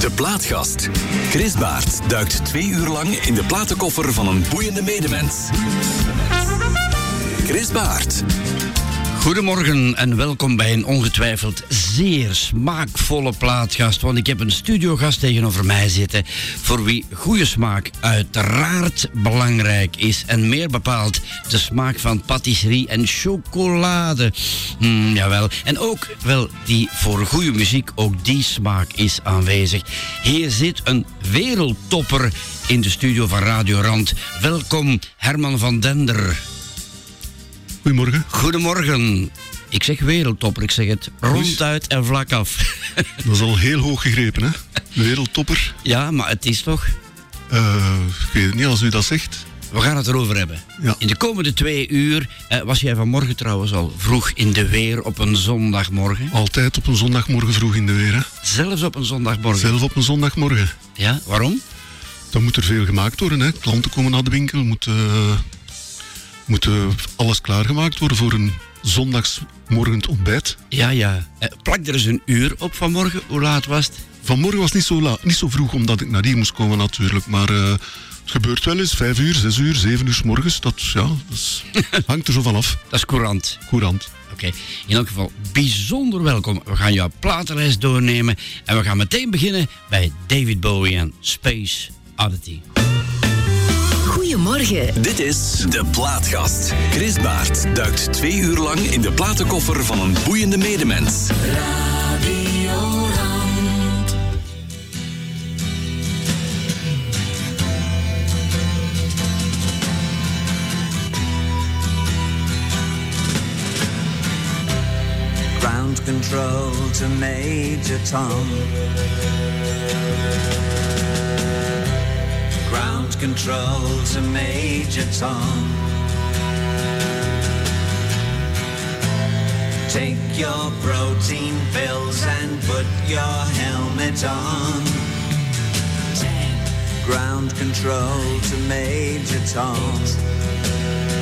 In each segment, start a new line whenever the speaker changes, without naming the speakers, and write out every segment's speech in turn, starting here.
De Plaatgast. Chris Baert duikt twee uur lang in de platenkoffer van een boeiende medemens. Chris Baert.
Goedemorgen en welkom bij een ongetwijfeld zeer smaakvolle plaatgast. Want ik heb een studiogast tegenover mij zitten. voor wie goede smaak uiteraard belangrijk is. En meer bepaald de smaak van patisserie en chocolade. Mm, jawel. En ook wel die voor goede muziek, ook die smaak is aanwezig. Hier zit een wereldtopper in de studio van Radio Rand. Welkom, Herman van Dender.
Goedemorgen.
Goedemorgen. Ik zeg wereldtopper, ik zeg het ronduit en vlak af.
Dat is al heel hoog gegrepen, hè? Wereldtopper.
Ja, maar het is toch?
Uh, ik weet het niet als u dat zegt.
We gaan het erover hebben.
Ja.
In de komende twee uur uh, was jij vanmorgen trouwens al vroeg in de weer op een zondagmorgen.
Altijd op een zondagmorgen vroeg in de weer, hè?
Zelfs op een zondagmorgen?
Zelf op een zondagmorgen.
Ja, waarom?
Dan moet er veel gemaakt worden, hè? Klanten komen naar de winkel, moeten... Uh moet alles klaargemaakt worden voor een zondagsmorgend ontbijt.
Ja, ja. Eh, plak er eens een uur op vanmorgen. Hoe laat was het?
Vanmorgen was niet zo, laat, niet zo vroeg, omdat ik naar hier moest komen natuurlijk. Maar uh, het gebeurt wel eens. Vijf uur, zes uur, zeven uur s morgens. Dat, ja, dat hangt er zo van af.
Dat is courant.
Courant.
Oké, in elk geval bijzonder welkom. We gaan jouw platenlijst doornemen. En we gaan meteen beginnen bij David Bowie en Space Oddity.
Goedemorgen.
Dit is De Plaatgast. Chris Baert duikt twee uur lang in de platenkoffer van een boeiende medemens.
Ground control to Major Tom. Control to Major Tom. Take your protein pills and put your helmet on. Ten. Ground control to Major Tom.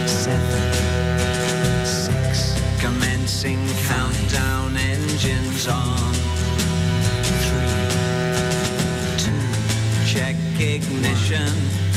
Seven, six. Commencing countdown engines on. Three, two, check ignition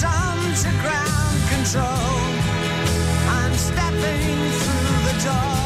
Tom to ground control. I'm stepping through the door.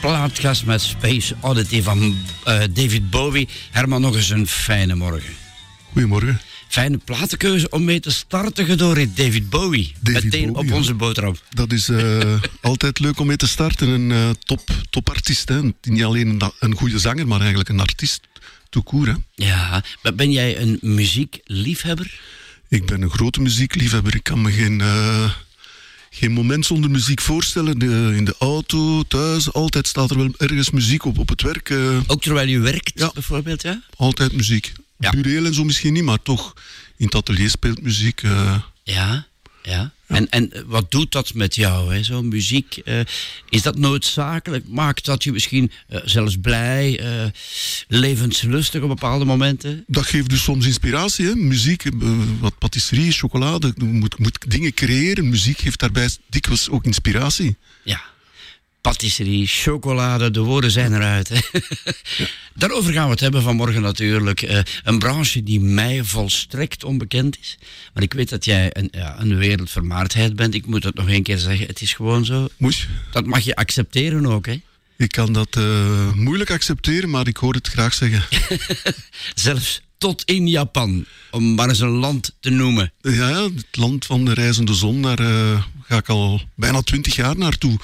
Deze plaatkast met Space Oddity van uh, David Bowie. Herman, nog eens een fijne morgen.
Goedemorgen.
Fijne platenkeuze om mee te starten, Gedorit. David Bowie.
David
Meteen
Bowie,
op onze boterham.
Dat is uh, altijd leuk om mee te starten. Een uh, top, topartiest. Hè. Niet alleen een, een goede zanger, maar eigenlijk een artiest. Toekoer,
Ja, maar ben jij een muziekliefhebber?
Ik ben een grote muziekliefhebber. Ik kan me geen, geen moment zonder muziek voorstellen. De, in de auto, thuis, altijd staat er wel ergens muziek op, op het werk. Uh,
Ook terwijl je werkt, ja. bijvoorbeeld, ja?
Altijd muziek. Ja. Bureel en zo misschien niet, maar toch in het atelier speelt muziek. Uh,
ja, ja. En, en wat doet dat met jou, zo'n muziek? Uh, is dat noodzakelijk? Maakt dat je misschien uh, zelfs blij, uh, levenslustig op bepaalde momenten?
Dat geeft dus soms inspiratie. Hè? Muziek, wat patisserie, chocolade, moet, moet dingen creëren. Muziek geeft daarbij dikwijls ook inspiratie.
Ja patisserie, chocolade, de woorden zijn eruit. Daarover gaan we het hebben vanmorgen natuurlijk. Uh, een branche die mij volstrekt onbekend is. Maar ik weet dat jij een, ja, een wereldvermaardheid bent. Ik moet het nog één keer zeggen. Het is gewoon zo.
Moes.
Dat mag je accepteren ook, hè?
Ik kan dat uh, moeilijk accepteren, maar ik hoor het graag zeggen.
Zelfs tot in Japan, om maar eens een land te noemen.
Ja, het land van de reizende zon, daar uh, ga ik al bijna twintig jaar naartoe.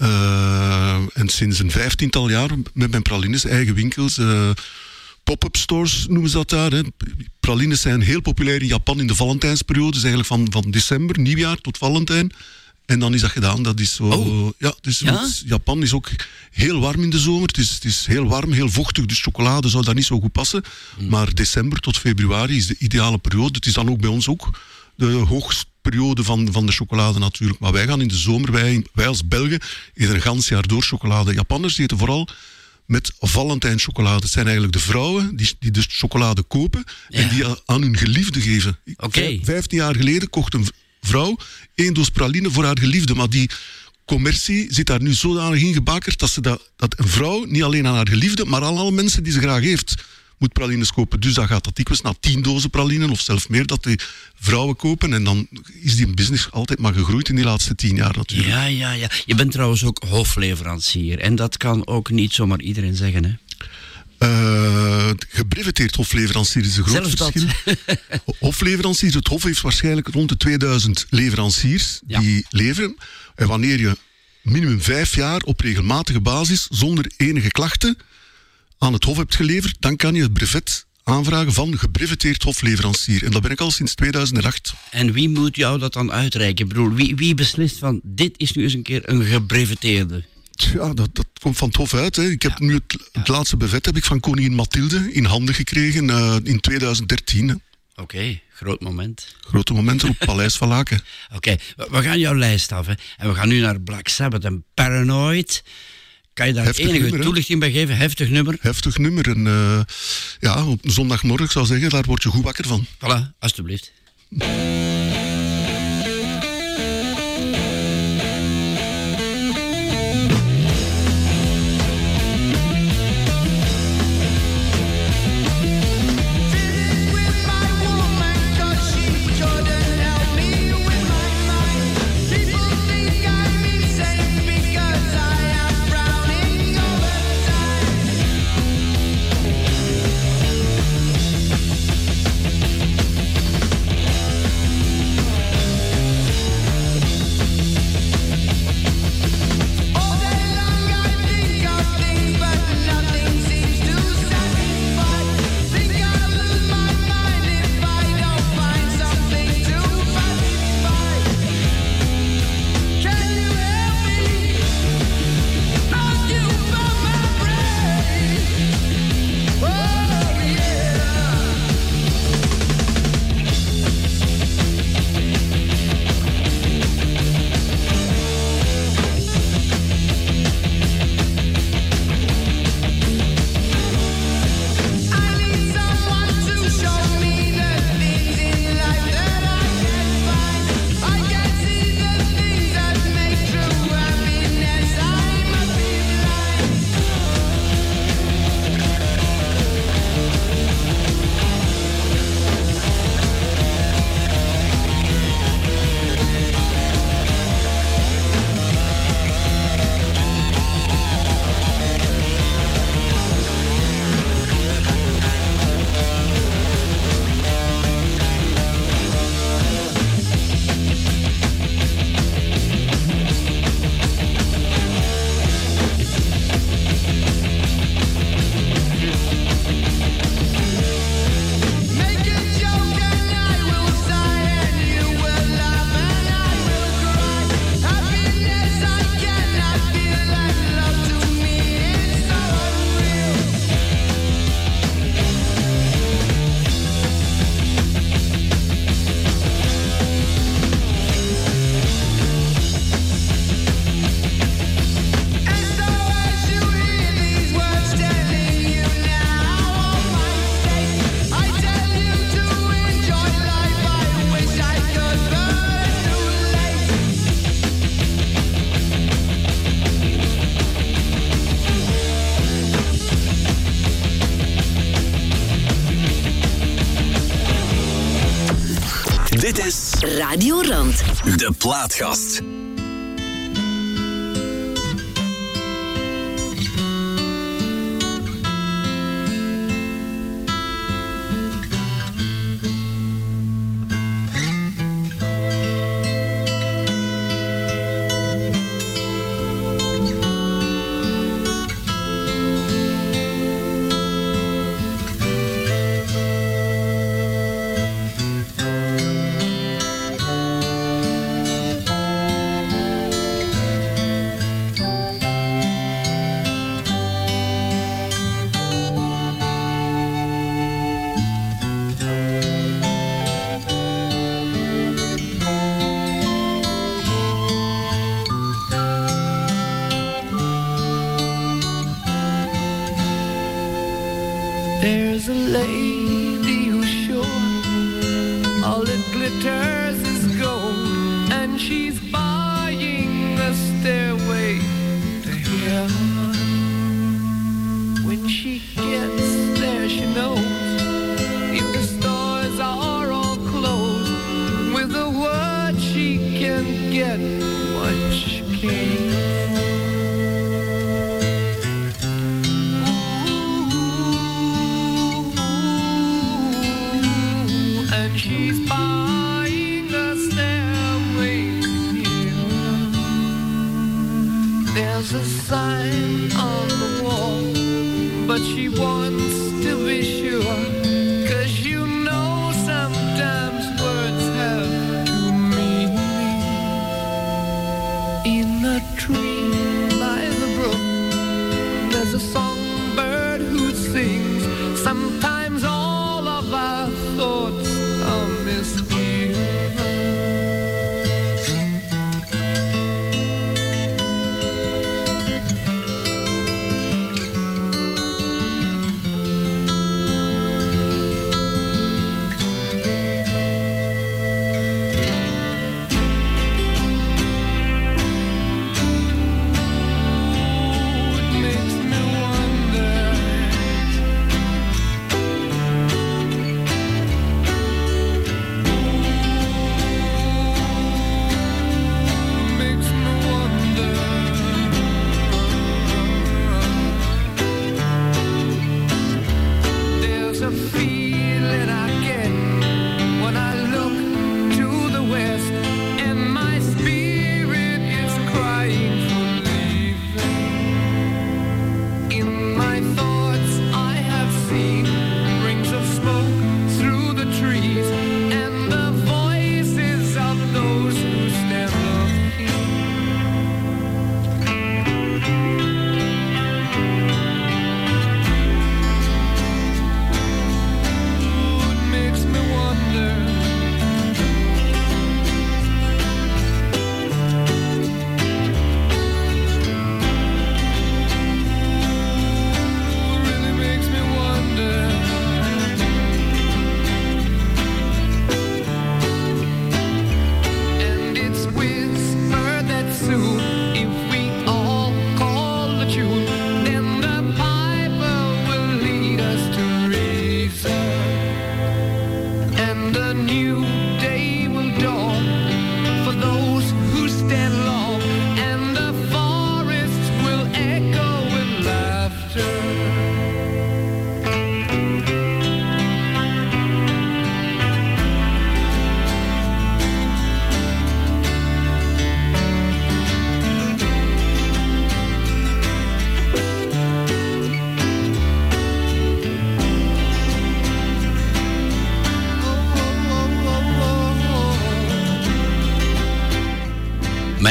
Uh, en sinds een vijftiental jaar met mijn pralines, eigen winkels, uh, pop-up stores noemen ze dat daar. Hè. Pralines zijn heel populair in Japan in de Valentijnsperiode, dus eigenlijk van, van december, nieuwjaar tot Valentijn. En dan is dat gedaan. Dat is zo.
Oh.
Ja, dus ja? Japan is ook heel warm in de zomer. Het is, het is heel warm, heel vochtig. Dus chocolade zou daar niet zo goed passen. Mm. Maar december tot februari is de ideale periode. Het is dan ook bij ons ook de hoogstperiode van, van de chocolade natuurlijk. Maar wij gaan in de zomer, wij, wij als Belgen, ieder een gans jaar door chocolade. Japanners eten vooral met Valentijnchocolade. Het zijn eigenlijk de vrouwen die, die de chocolade kopen ja. en die aan hun geliefde geven.
Okay.
Vijftien jaar geleden kocht een vrouw één doos praline voor haar geliefde, maar die commercie zit daar nu zodanig in gebakerd dat, ze dat, dat een vrouw niet alleen aan haar geliefde, maar aan alle mensen die ze graag heeft, moet pralines kopen. Dus dan gaat dat dikwijls naar tien dozen pralinen of zelfs meer dat die vrouwen kopen. En dan is die business altijd maar gegroeid in die laatste tien jaar natuurlijk.
Ja, ja, ja. Je bent trouwens ook hofleverancier. En dat kan ook niet zomaar iedereen zeggen, hè?
Uh, gebreveteerd hofleverancier is een groot
Zelfs
verschil. hofleverancier, het Hof heeft waarschijnlijk rond de 2000 leveranciers
ja.
die leveren. En wanneer je minimum vijf jaar op regelmatige basis, zonder enige klachten, aan het Hof hebt geleverd, dan kan je het brevet aanvragen van gebreveteerd hofleverancier. En dat ben ik al sinds 2008.
En wie moet jou dat dan uitreiken? Ik bedoel, wie, wie beslist van dit is nu eens een keer een gebreveteerde?
Ja, dat, dat komt van het Hof uit. Hè. Ik heb ja. nu het, het, laatste bevet heb ik van koningin Mathilde in handen gekregen uh, in 2013.
Oké, okay, groot moment.
Grote momenten op Paleis van Laken.
Oké, okay, we gaan jouw lijst af. Hè. En we gaan nu naar Black Sabbath en Paranoid. Kan je daar
Heftig
enige
nummer,
toelichting bij geven? Heftig nummer?
Heftig nummer. En uh, ja, op zondagmorgen, ik zou zeggen, daar word je goed wakker van.
Voilà, alstublieft.
Radio Rand.
De Plaatgast.
she won.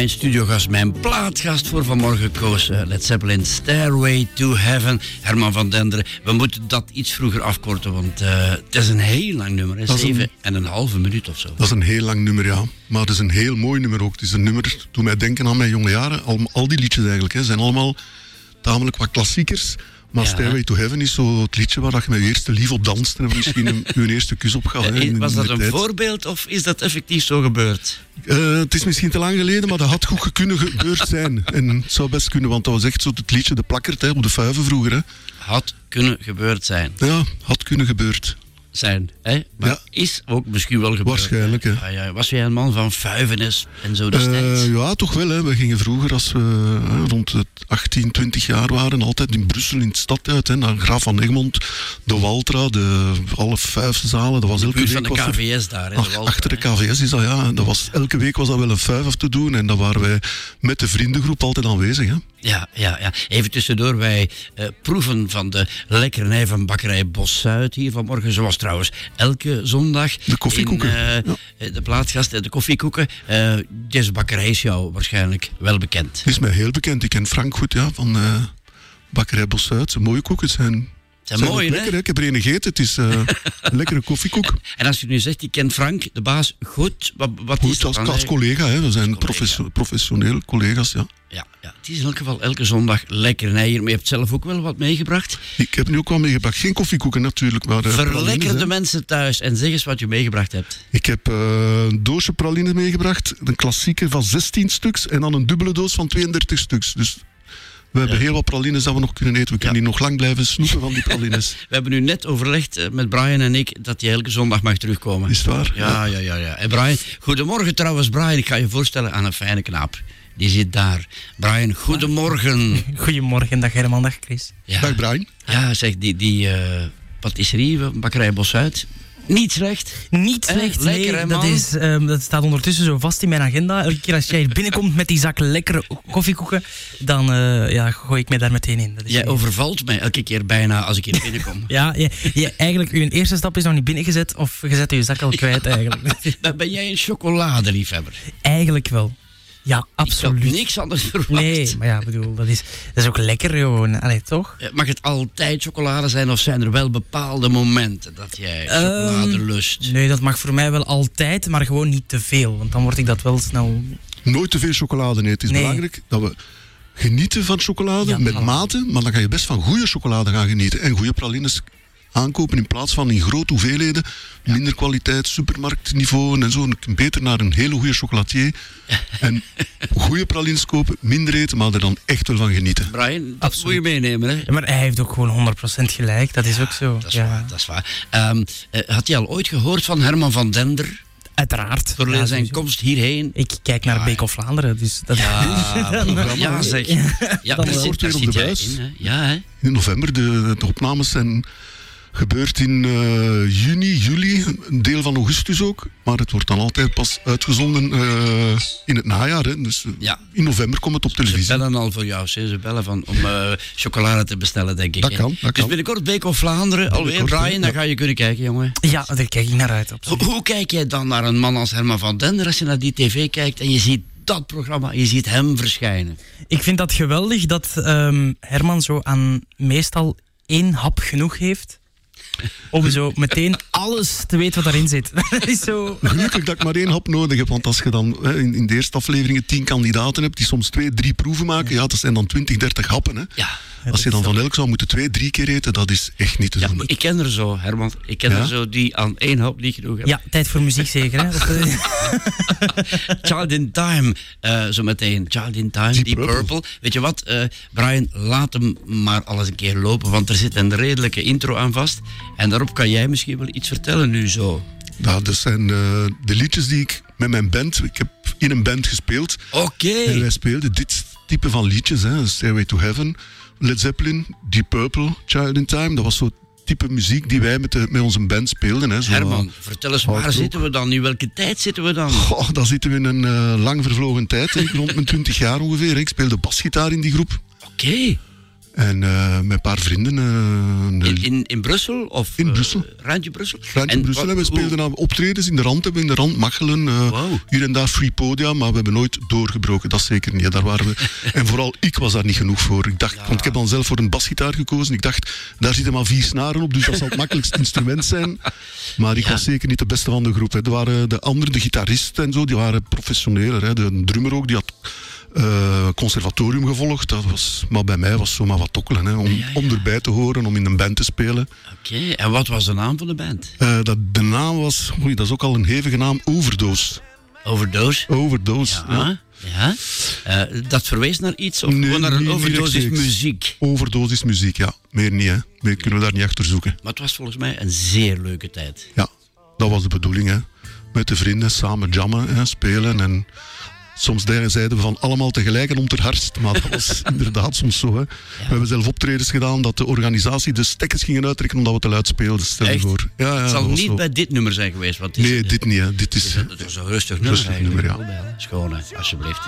Mijn studiogast, mijn plaatgast voor vanmorgen koos eh, Led Zeppelin Stairway to Heaven. Herman van Denderen. We moeten dat iets vroeger afkorten, want eh, het is een heel lang nummer. hè.
Een-
Zeven en een halve minuut of zo.
Dat is een heel lang nummer, ja. Maar het is een heel mooi nummer ook. Het is een nummer, doet mij denken aan mijn jonge jaren. Al, al die liedjes eigenlijk, hè, zijn allemaal tamelijk wat klassiekers. Maar
Ja.
Stairway to Heaven is zo het liedje waar dat je met je eerste lief op danst en misschien een, je eerste kus op gaat. hè,
Eh, Was dat een
tijd.
voorbeeld of is dat effectief zo gebeurd?
Eh, het is misschien te lang geleden, maar dat had goed kunnen gebeurd zijn. En het zou best kunnen, want dat was echt zo het liedje De Plakkert hè, op de vuiven vroeger. Hè.
Had kunnen gebeurd zijn.
Ja, had kunnen gebeurd.
Zijn. Hè? Maar
Ja.
is ook misschien wel gebeurd.
Waarschijnlijk, hè.
Ja, ja. Was jij een man van vuivenis en zo destijds?
Eh, ja, toch wel. Hè. We gingen vroeger, als we hè, rond het 18, 20 jaar waren, altijd in Brussel in het stad uit. Hè, naar Graaf van Egmond, de Waltra, de alle vijf zalen. Dat was elke week
van de
er-
KVS daar. Hè, de Walter,
achter de. KVS is dat, ja. Dat was, elke week was dat wel een vijf af te doen. En dan waren wij met de vriendengroep altijd aanwezig. Hè.
Ja, ja, ja. Even tussendoor, wij eh, proeven van de lekkernij van bakkerij Bos Zuid hier vanmorgen. Zoals trouwens elke zondag.
De koffiekoeken,
In, eh, De plaatsgast, eh, de koffiekoeken. Eh, deze bakkerij is jou waarschijnlijk wel bekend.
Is mij heel bekend. Ik ken Frank goed, ja, van eh Bakkerij Bos Zuid. Zijn mooie koeken zijn,
Zijn mooi, hè?
lekker. Hè? Ik heb er een gegeten. Het is eh, een lekkere koffiekoek.
En als je nu zegt, je kent Frank, de baas, goed. Wat, wat is
Goed,
dat
als,
dan
als collega. Hè. We zijn
collega.
professioneel collega's, ja.
Ja, ja, het is in elk geval elke zondag hier. Maar je hebt zelf ook wel wat meegebracht.
Ik heb nu ook wel meegebracht. Geen koffiekoeken natuurlijk, maar... eh,
Verlekker de mensen thuis en zeg eens wat je meegebracht hebt.
Ik heb eh, een doosje pralines meegebracht. Een klassieke van 16 stuks. En dan een dubbele doos van 32 stuks. Dus we hebben heel wat pralines dat we nog kunnen eten. We kunnen hier nog lang blijven snoepen van die pralines.
We hebben nu net overlegd eh, met Brian en ik dat je elke zondag mag terugkomen.
Is het waar?
Ja, ja, ja. ja. En Brian, goedemorgen trouwens, Brian. Ik ga je voorstellen aan een fijne knaap. Die zit daar. Brian, goedemorgen.
Goedemorgen, dag Herman, dag Chris.
Ja,
Dag Brian.
ja zeg, die, die eh, wat is er hier? Bakkerij Bosuit. Niet slecht.
Niet
Eh,
slecht,
lekker,
nee,
hè,
dat, is, ehm, dat staat ondertussen zo vast in mijn agenda. Elke keer als jij hier binnenkomt met die zak lekkere koffiekoeken, dan eh, ja, gooi ik mij daar meteen in. Dat is
Jij overvalt mij elke keer bijna als ik hier binnenkom.
Ja, je, je, eigenlijk, je eerste stap is nog niet binnengezet of je zet je zak al kwijt eigenlijk.
Ben jij een chocoladeliefhebber?
eigenlijk wel. Ja,
Ik had
absoluut.
niks anders verwacht.
Nee, maar ja, bedoel, dat is, dat is ook lekker gewoon. Allee, toch?
Eh, Mag het altijd chocolade zijn of zijn er wel bepaalde momenten dat jij
Ehm,
chocolade lust?
Nee, dat mag voor mij wel altijd, maar gewoon niet te veel. Want dan word ik dat wel snel...
Nooit te veel chocolade eten. Het is
Nee.
belangrijk dat we genieten van chocolade
Ja,
met mate. Maar dan ga je best van goede chocolade gaan genieten. En goede pralines aankopen in plaats van in grote hoeveelheden. Minder kwaliteit, supermarktniveau en zo. Beter naar een hele goede chocolatier. En goede pralines kopen, minder eten, maar er dan echt wel van genieten.
Brian, dat
Absoluut.
moet je meenemen, hè?
Ja, maar hij heeft ook gewoon 100% gelijk. Dat is ook zo.
Dat is
ja.
waar, dat is waar. Ehm, eh, had je al ooit gehoord van Herman van Dender?
Uiteraard.
Voor
Ja,
zijn
sowieso.
komst hierheen?
Ik kijk naar
Ja.
Beek of Vlaanderen, dus dat
Ja, ja zeg. Ja, zit, daar
Weer op
zit
de buis.
in, hè? Ja, hè?
In november, de, de opnames zijn gebeurd in eh, juni, juli, een deel van augustus ook. Maar het wordt dan altijd pas uitgezonden eh, in het najaar. Hè. Dus eh,
Ja.
in november komt het op
Ze
televisie.
bellen al voor jou, ze bellen van, om eh, chocolade te bestellen, denk ik.
Dat kan, dat
dus
kan.
binnenkort Beek of Vlaanderen, alweer, Brian, daar
ja.
ga je kunnen kijken, jongen.
Ja, daar kijk ik naar uit.
Hoe,
Absoluut.
hoe kijk jij dan naar een man als Herman van Dender als je naar die tv kijkt en je ziet dat programma, je ziet hem verschijnen?
Ik vind dat geweldig dat ehm, Herman zo aan meestal één hap genoeg heeft. Om zo meteen alles te weten wat daarin zit. Dat is zo.
Gelukkig dat ik maar één hap nodig heb. Want als je dan hè, in, in de eerste afleveringen tien kandidaten hebt die soms twee, drie proeven maken, ja, dat zijn dan 20, 30 happen. Hè.
Ja.
Als je dan van elk zou moeten twee, drie keer eten, dat is echt niet te
Ja,
doen.
ik ken er zo, Herman. Ik ken
Ja?
er zo die aan één hoop niet genoeg hebben.
Ja, tijd voor muziek zeker. Hè? Eh,
Child in Time, eh, zo meteen. Child in Time,
Deep
Deep
Purple.
Purple. Weet je wat, eh, Brian, laat hem maar al eens een keer lopen, want er zit een redelijke intro aan vast. En daarop kan jij misschien wel iets vertellen nu zo.
Nou, dat zijn eh, de liedjes die ik met mijn band... Ik heb in een band gespeeld.
Oké.
En wij speelden dit type van liedjes. Hè. Stairway to Heaven, Led Zeppelin, Deep Purple, Child in Time. Dat was zo type muziek die wij met, de, met onze band speelden. Hè. Zo,
Herman, vertel eens, waar zitten we dan? In welke tijd zitten we dan?
Goh, dan zitten we in een eh, lang vervlogen tijd. rond mijn 20 jaar ongeveer. Ik speelde basgitaar in die groep.
Oké.
En eh, met een paar vrienden. eh,
In, in, in Brussel? Of,
In
eh,
Brussel.
Randje Brussel?
Randje Brussel.
wat-
En we speelden aan optredens in de rand. Hebben we in de rand Machelen. Hier en daar free podia. Maar we hebben nooit doorgebroken. Dat zeker niet. Daar waren we. en vooral ik was daar niet genoeg voor. Ik dacht, Want ik heb dan zelf voor een basgitaar gekozen. Ik dacht, daar zitten maar vier snaren op. Dus dat zal het makkelijkste instrument zijn. Maar ik
Ja.
was zeker niet de beste van de groep. Hè. Er waren de anderen, de gitaristen en zo, die waren professioneler. Hè. De drummer ook, die had eh, conservatorium gevolgd. Dat was, maar bij mij was het zomaar wat tokkelen. Hè. Om,
Ja, ja.
om erbij te horen, om in een band te spelen.
Oké, en wat was de naam van de band?
Eh, dat, de naam was, oei, dat is ook al een hevige naam, Overdose.
Overdose?
Overdose.
Ja.
ja.
Eh, dat verwees naar iets of
Nee,
gewoon naar een overdosis muziek?
Overdosis muziek, ja. Meer niet, hè. Meer kunnen we daar niet achter zoeken.
Maar het was volgens mij een zeer leuke tijd.
Ja, dat was de bedoeling, hè. Met de vrienden samen jammen, hè, spelen en... Soms de- zeiden we van allemaal tegelijk en om ter hardst. Maar dat was inderdaad soms zo. Hè. We hebben zelf optredens gedaan dat de organisatie de stekkers gingen uittrekken omdat we te luid speelden. Stel je
Echt?
voor. Ja, ja,
het zal niet
zo.
bij dit nummer zijn geweest. Want het is,
Nee, dit niet. Hè. Dit is...
Het is een rustig nummer.
Rustig nummer, ja.
Schoon, alsjeblieft.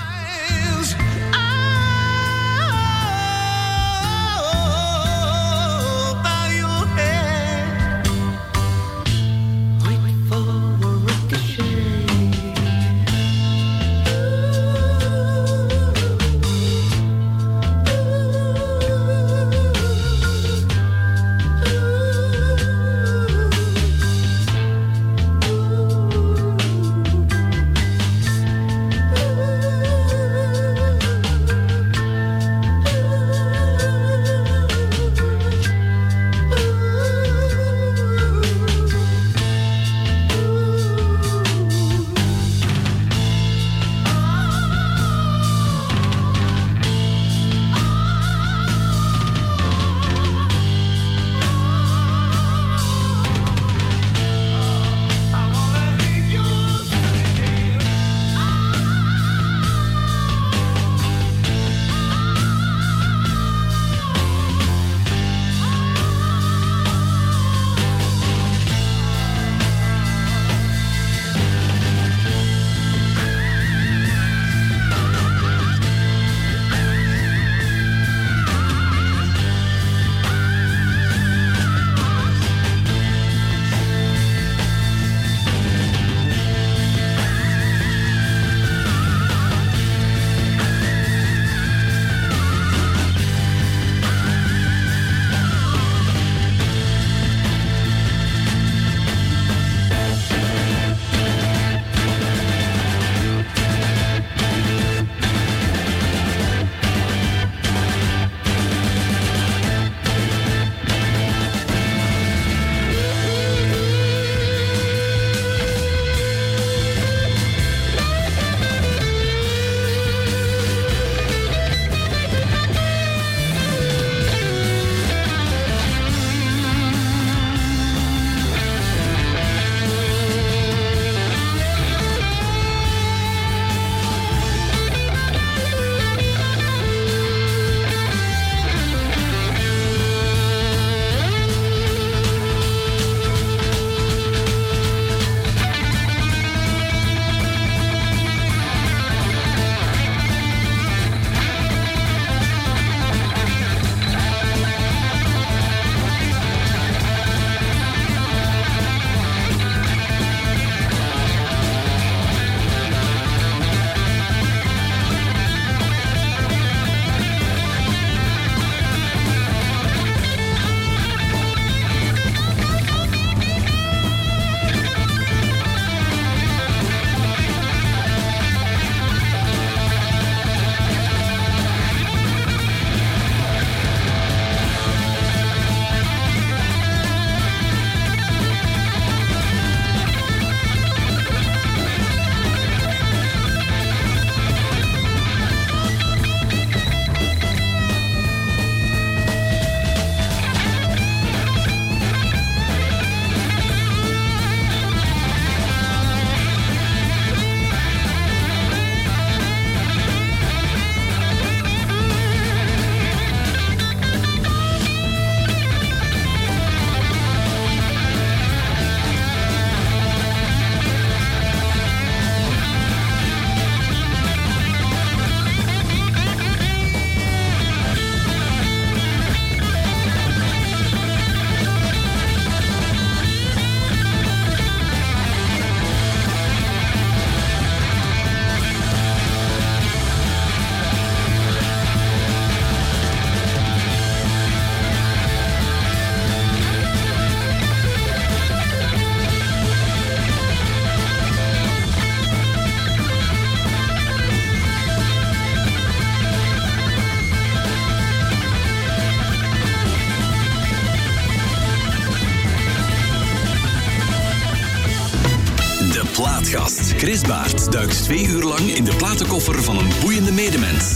Twee uur lang in de platenkoffer van een boeiende medemens.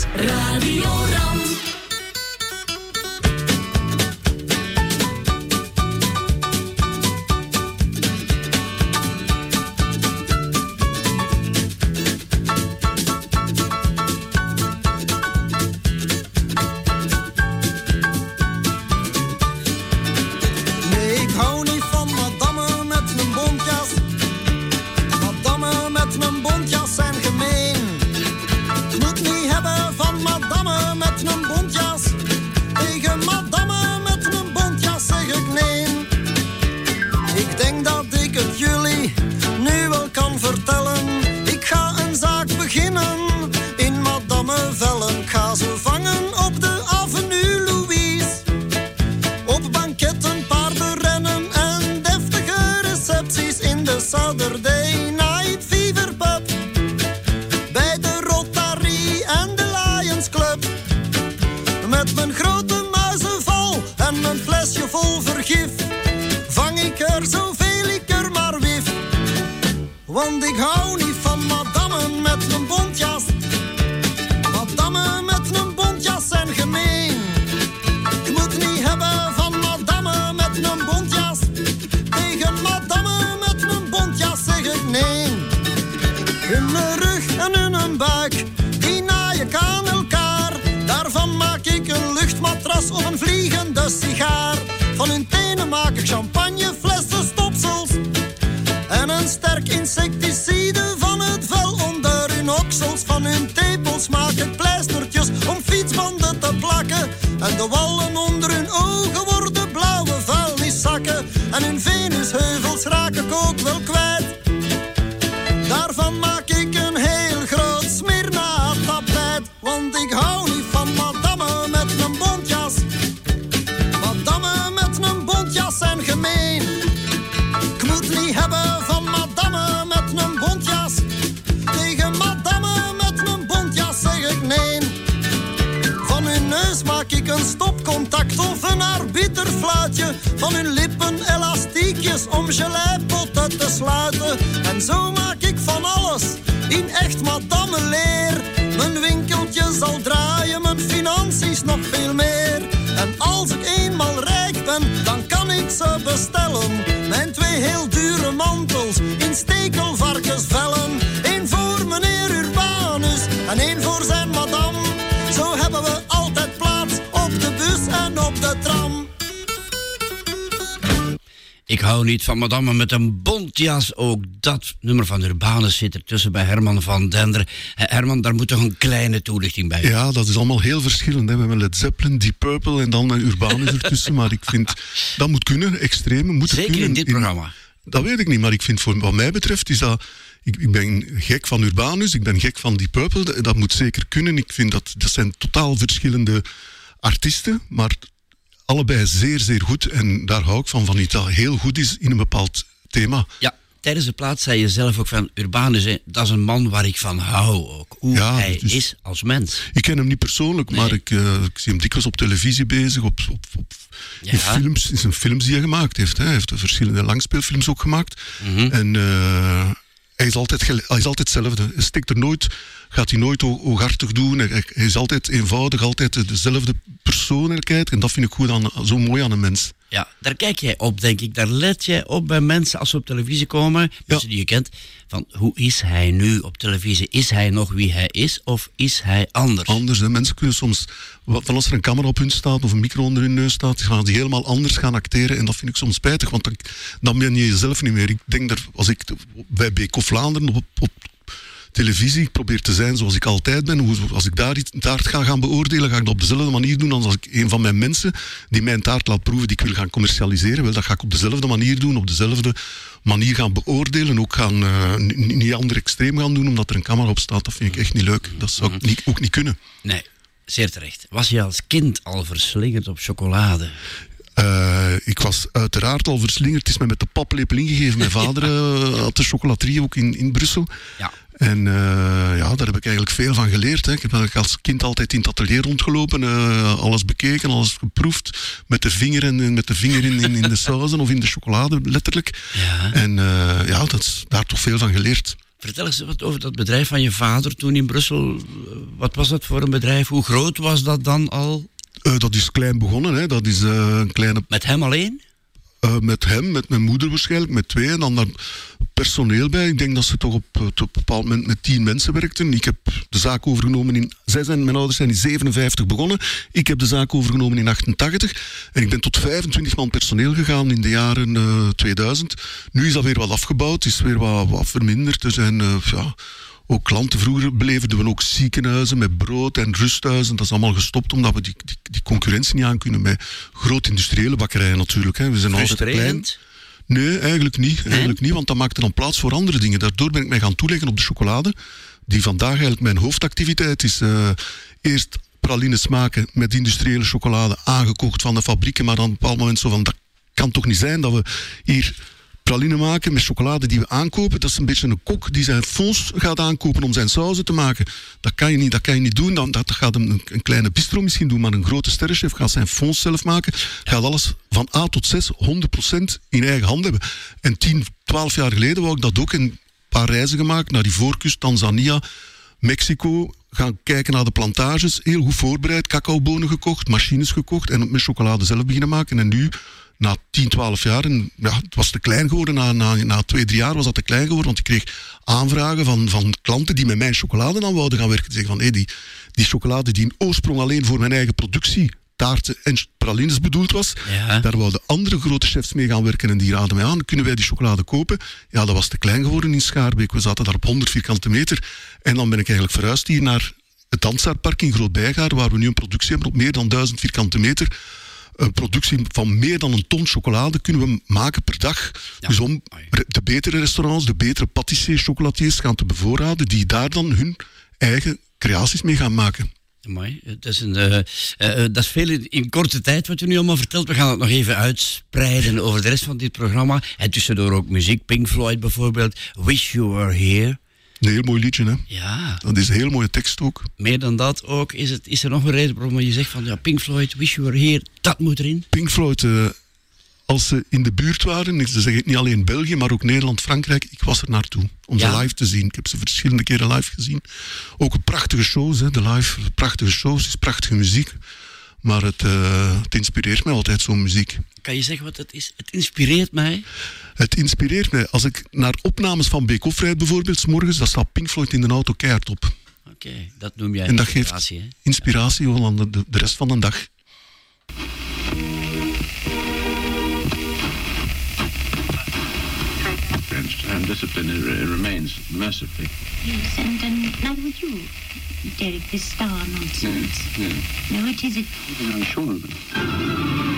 In de niet van madame met een bontjas. Ook
dat nummer van Urbanus zit ertussen bij Herman van Dender. Eh, Herman, daar moet toch een kleine toelichting bij.
Ja, dat is allemaal heel verschillend. Hè. We hebben Led Zeppelin, Deep Purple en dan een Urbanus ertussen. maar ik vind, dat moet kunnen, extreme moeten
Zeker
kunnen.
in dit programma.
Dat weet ik niet, maar ik vind voor wat mij betreft is dat... Ik, ik ben gek van Urbanus, ik ben gek van Deep Purple. Dat, dat moet zeker kunnen. Ik vind dat, dat zijn totaal verschillende artiesten, maar allebei zeer, zeer goed. En daar hou ik van, van iets dat heel goed is in een bepaald thema.
Ja, tijdens de plaats zei je zelf ook van Urbanus, hè, dat is een man waar ik van hou ook. Hoe
Ja,
hij is als mens.
Ik ken hem niet persoonlijk, maar ik, eh, ik zie hem dikwijls op televisie bezig, op, op, op
Ja.
in films, in zijn films die hij gemaakt heeft. Hè. Hij heeft verschillende langspeelfilms ook gemaakt.
Mhm.
En eh, hij, is altijd, hij is altijd hetzelfde. Hij stikt er nooit, gaat hij nooit ho- hooghartig doen. Hij, hij is altijd eenvoudig, altijd dezelfde persoonlijkheid. En dat vind ik goed aan, zo mooi aan een mens.
Ja, daar kijk jij op, denk ik. Daar let jij op bij mensen als ze op televisie komen, mensen die je kent. Van hoe is hij nu op televisie? Is hij nog wie hij is of is hij anders?
Anders, hè. mensen kunnen soms, wat- van als er een camera op hun staat of een micro onder hun neus staat, gaan die helemaal anders gaan acteren. En dat vind ik soms spijtig, want dan, dan ben je jezelf niet meer. Ik denk dat als ik bij BK Vlaanderen op, op televisie probeer te zijn zoals ik altijd ben, hoe, als ik daar, iets, taart ga gaan beoordelen, ga ik dat op dezelfde manier doen als als ik een van mijn mensen die mijn taart laat proeven, die ik wil gaan commercialiseren, wel, dat ga ik op dezelfde manier doen, op dezelfde manier gaan beoordelen, ook gaan, eh, niet ander extreem gaan doen omdat er een camera op staat. Dat vind ik echt niet leuk. Dat zou ik niet, ook niet kunnen.
Nee, zeer terecht. Was je als kind al verslingerd op chocolade?
Eh, ik was uiteraard al verslingerd. Het is mij met de paplepel ingegeven. Mijn vader eh, had de chocolaterie ook in, in Brussel.
Ja.
En eh, ja, daar heb ik eigenlijk veel van geleerd. Hè. Ik heb als kind altijd in het atelier rondgelopen, eh, alles bekeken, alles geproefd. Met de vinger, en, met de vinger in, in, in de sauzen of in de chocolade, letterlijk.
Ja.
En eh, ja, dat is daar toch veel van geleerd.
Vertel eens wat over dat bedrijf van je vader toen in Brussel. Wat was dat voor een bedrijf? Hoe groot was dat dan al?
Dat is klein begonnen, hè. dat is een kleine
Met hem alleen?
Eh, met hem, met mijn moeder waarschijnlijk, met twee. En dan daar personeel bij. Ik denk dat ze toch op, eh, op een bepaald moment met tien mensen werkten. Ik heb de zaak overgenomen in... Zij zijn, mijn ouders zijn in 57 begonnen. Ik heb de zaak overgenomen in 88. En ik ben tot 25 man personeel gegaan in de jaren eh, 2000. Nu is dat weer wat afgebouwd, is weer wat, wat verminderd. Er zijn... ja, ook klanten. Vroeger beleverden we ook ziekenhuizen met brood en rusthuizen. Dat is allemaal gestopt omdat we die, die, die concurrentie niet aan kunnen met grote industriële bakkerijen natuurlijk. Hè. We zijn altijd klein. Nee, eigenlijk niet. Eigenlijk niet, want dat maakte dan plaats voor andere dingen. Daardoor ben ik mij gaan toeleggen op de chocolade, die vandaag eigenlijk mijn hoofdactiviteit is. Eh, eerst pralines maken met industriële chocolade, aangekocht van de fabrieken, maar dan op een bepaald moment zo van, dat kan toch niet zijn dat we hier maken met chocolade die we aankopen. Dat is een beetje een kok die zijn fons gaat aankopen om zijn sauzen te maken. Dat kan je niet, dat kan je niet doen. Dan, dat gaat een, een kleine bistro misschien doen, maar een grote sterrenchef gaat zijn fons zelf maken. Gaat alles van A tot 6, 100% in eigen hand hebben. En 10, 12 jaar geleden wou ik dat ook. Een paar reizen gemaakt naar die voorkust, Tanzania, Mexico. Gaan kijken naar de plantages. Heel goed voorbereid. Cacaobonen gekocht, machines gekocht. En met chocolade zelf beginnen maken. En nu na 10, 12 jaar, en ja, het was te klein geworden, na, na, na twee, drie jaar was dat te klein geworden, want ik kreeg aanvragen van, van klanten die met mijn chocolade dan wouden gaan werken. Die zeggen van, hé, die, die chocolade die in oorsprong alleen voor mijn eigen productie taarten en pralines bedoeld was,
Ja.
daar wouden andere grote chefs mee gaan werken en die raden mij aan, kunnen wij die chocolade kopen? Ja, dat was te klein geworden in Schaarbeek. We zaten daar op 100 vierkante meter. En dan ben ik eigenlijk verhuisd hier naar het Dansaarpark in Groot-Bijgaar, waar we nu een productie hebben op meer dan 1000 vierkante meter een productie van meer dan een ton chocolade kunnen we maken per dag. Dus om de betere restaurants, de betere patissiers, chocolatiers gaan te bevoorraden, die daar dan hun eigen creaties mee gaan maken.
Mooi. Dat is, een, eh, eh, eh, dat is veel in, in korte tijd wat je nu allemaal vertelt. We gaan het nog even uitspreiden over de rest van dit programma. En tussendoor ook muziek. Pink Floyd bijvoorbeeld. Wish You Were Here.
Een heel mooi liedje, hè?
Ja,
Dat is een heel mooie tekst ook.
meer dan dat ook. Is, het, is er nog een reden waarom je zegt van ja, Pink Floyd, Wish You Were Here, dat moet erin?
Pink Floyd, eh, als ze in de buurt waren, ik zeg het niet alleen België, maar ook Nederland, Frankrijk, ik was er naartoe om
Ja.
ze live te zien. Ik heb ze verschillende keren live gezien. Ook een prachtige shows, hè, de live, prachtige shows, is prachtige muziek. Maar het, eh, het inspireert mij altijd, zo'n muziek.
Kan je zeggen wat het is? Het inspireert mij.
Het inspireert mij. Als ik naar opnames van Beek Hof rijd bijvoorbeeld, 's morgens, dan staat Pink Floyd in de auto keihard op.
Oké, dat noem jij
En dat
inspiratie,
geeft
hè?
inspiratie aan de, de, de rest van de dag.
And discipline remains mercifully.
Yes, and um, now with you, Derek, this star nonsense. No, it is. It,
I'm sure of it.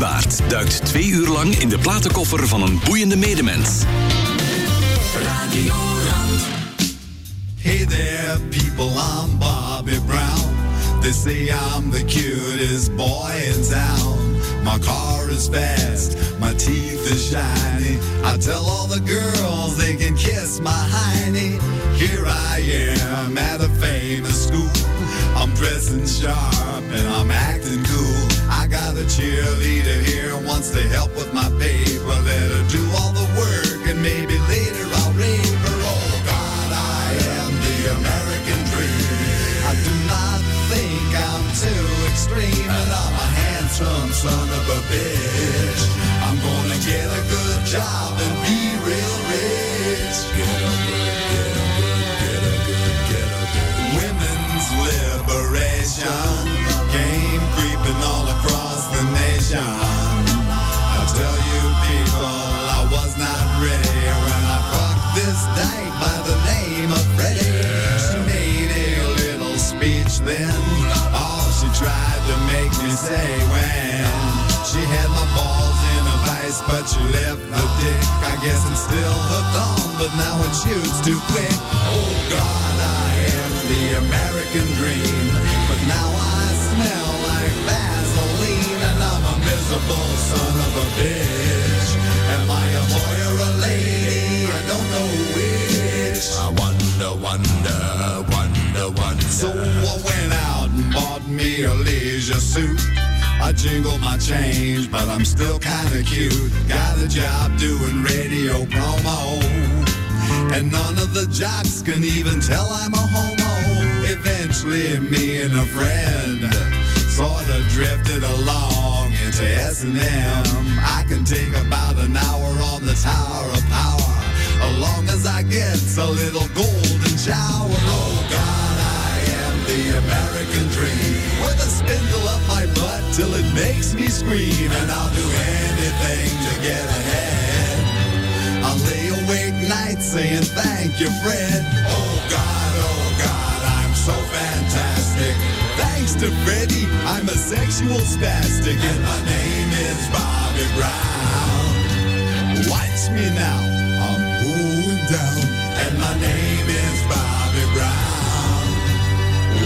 Baert duikt twee uur lang in de platenkoffer van een boeiende medemens.
Hey there, people, I'm Bobby Brown. They say I'm the cutest boy in town. My car is fast, my teeth are shiny. I tell all the girls they can kiss my hiney. Here I am at a famous school. I'm dressing sharp cheerleader here wants to help with my paper. Still hooked on, but now it shoots too quick. Oh God, I am the American dream, but now I smell like Vaseline, and I'm a miserable son of a bitch. Jingled my change, but I'm still kinda cute. Got a job doing radio promo. And none of the jocks can even tell I'm a homo. Eventually, me and a friend sorta drifted along into S&M. I can take about an hour on the Tower of Power, as long as I get a little golden shower. Oh the American dream, with a spindle up my butt till it makes me scream, and I'll do anything to get ahead. I'll lay awake nights saying thank you, Fred. Oh God, oh God, I'm so fantastic. Thanks to Freddie, I'm a sexual spastic, and my name is Bobby Brown. Watch me now, I'm going down, and my name is Bobby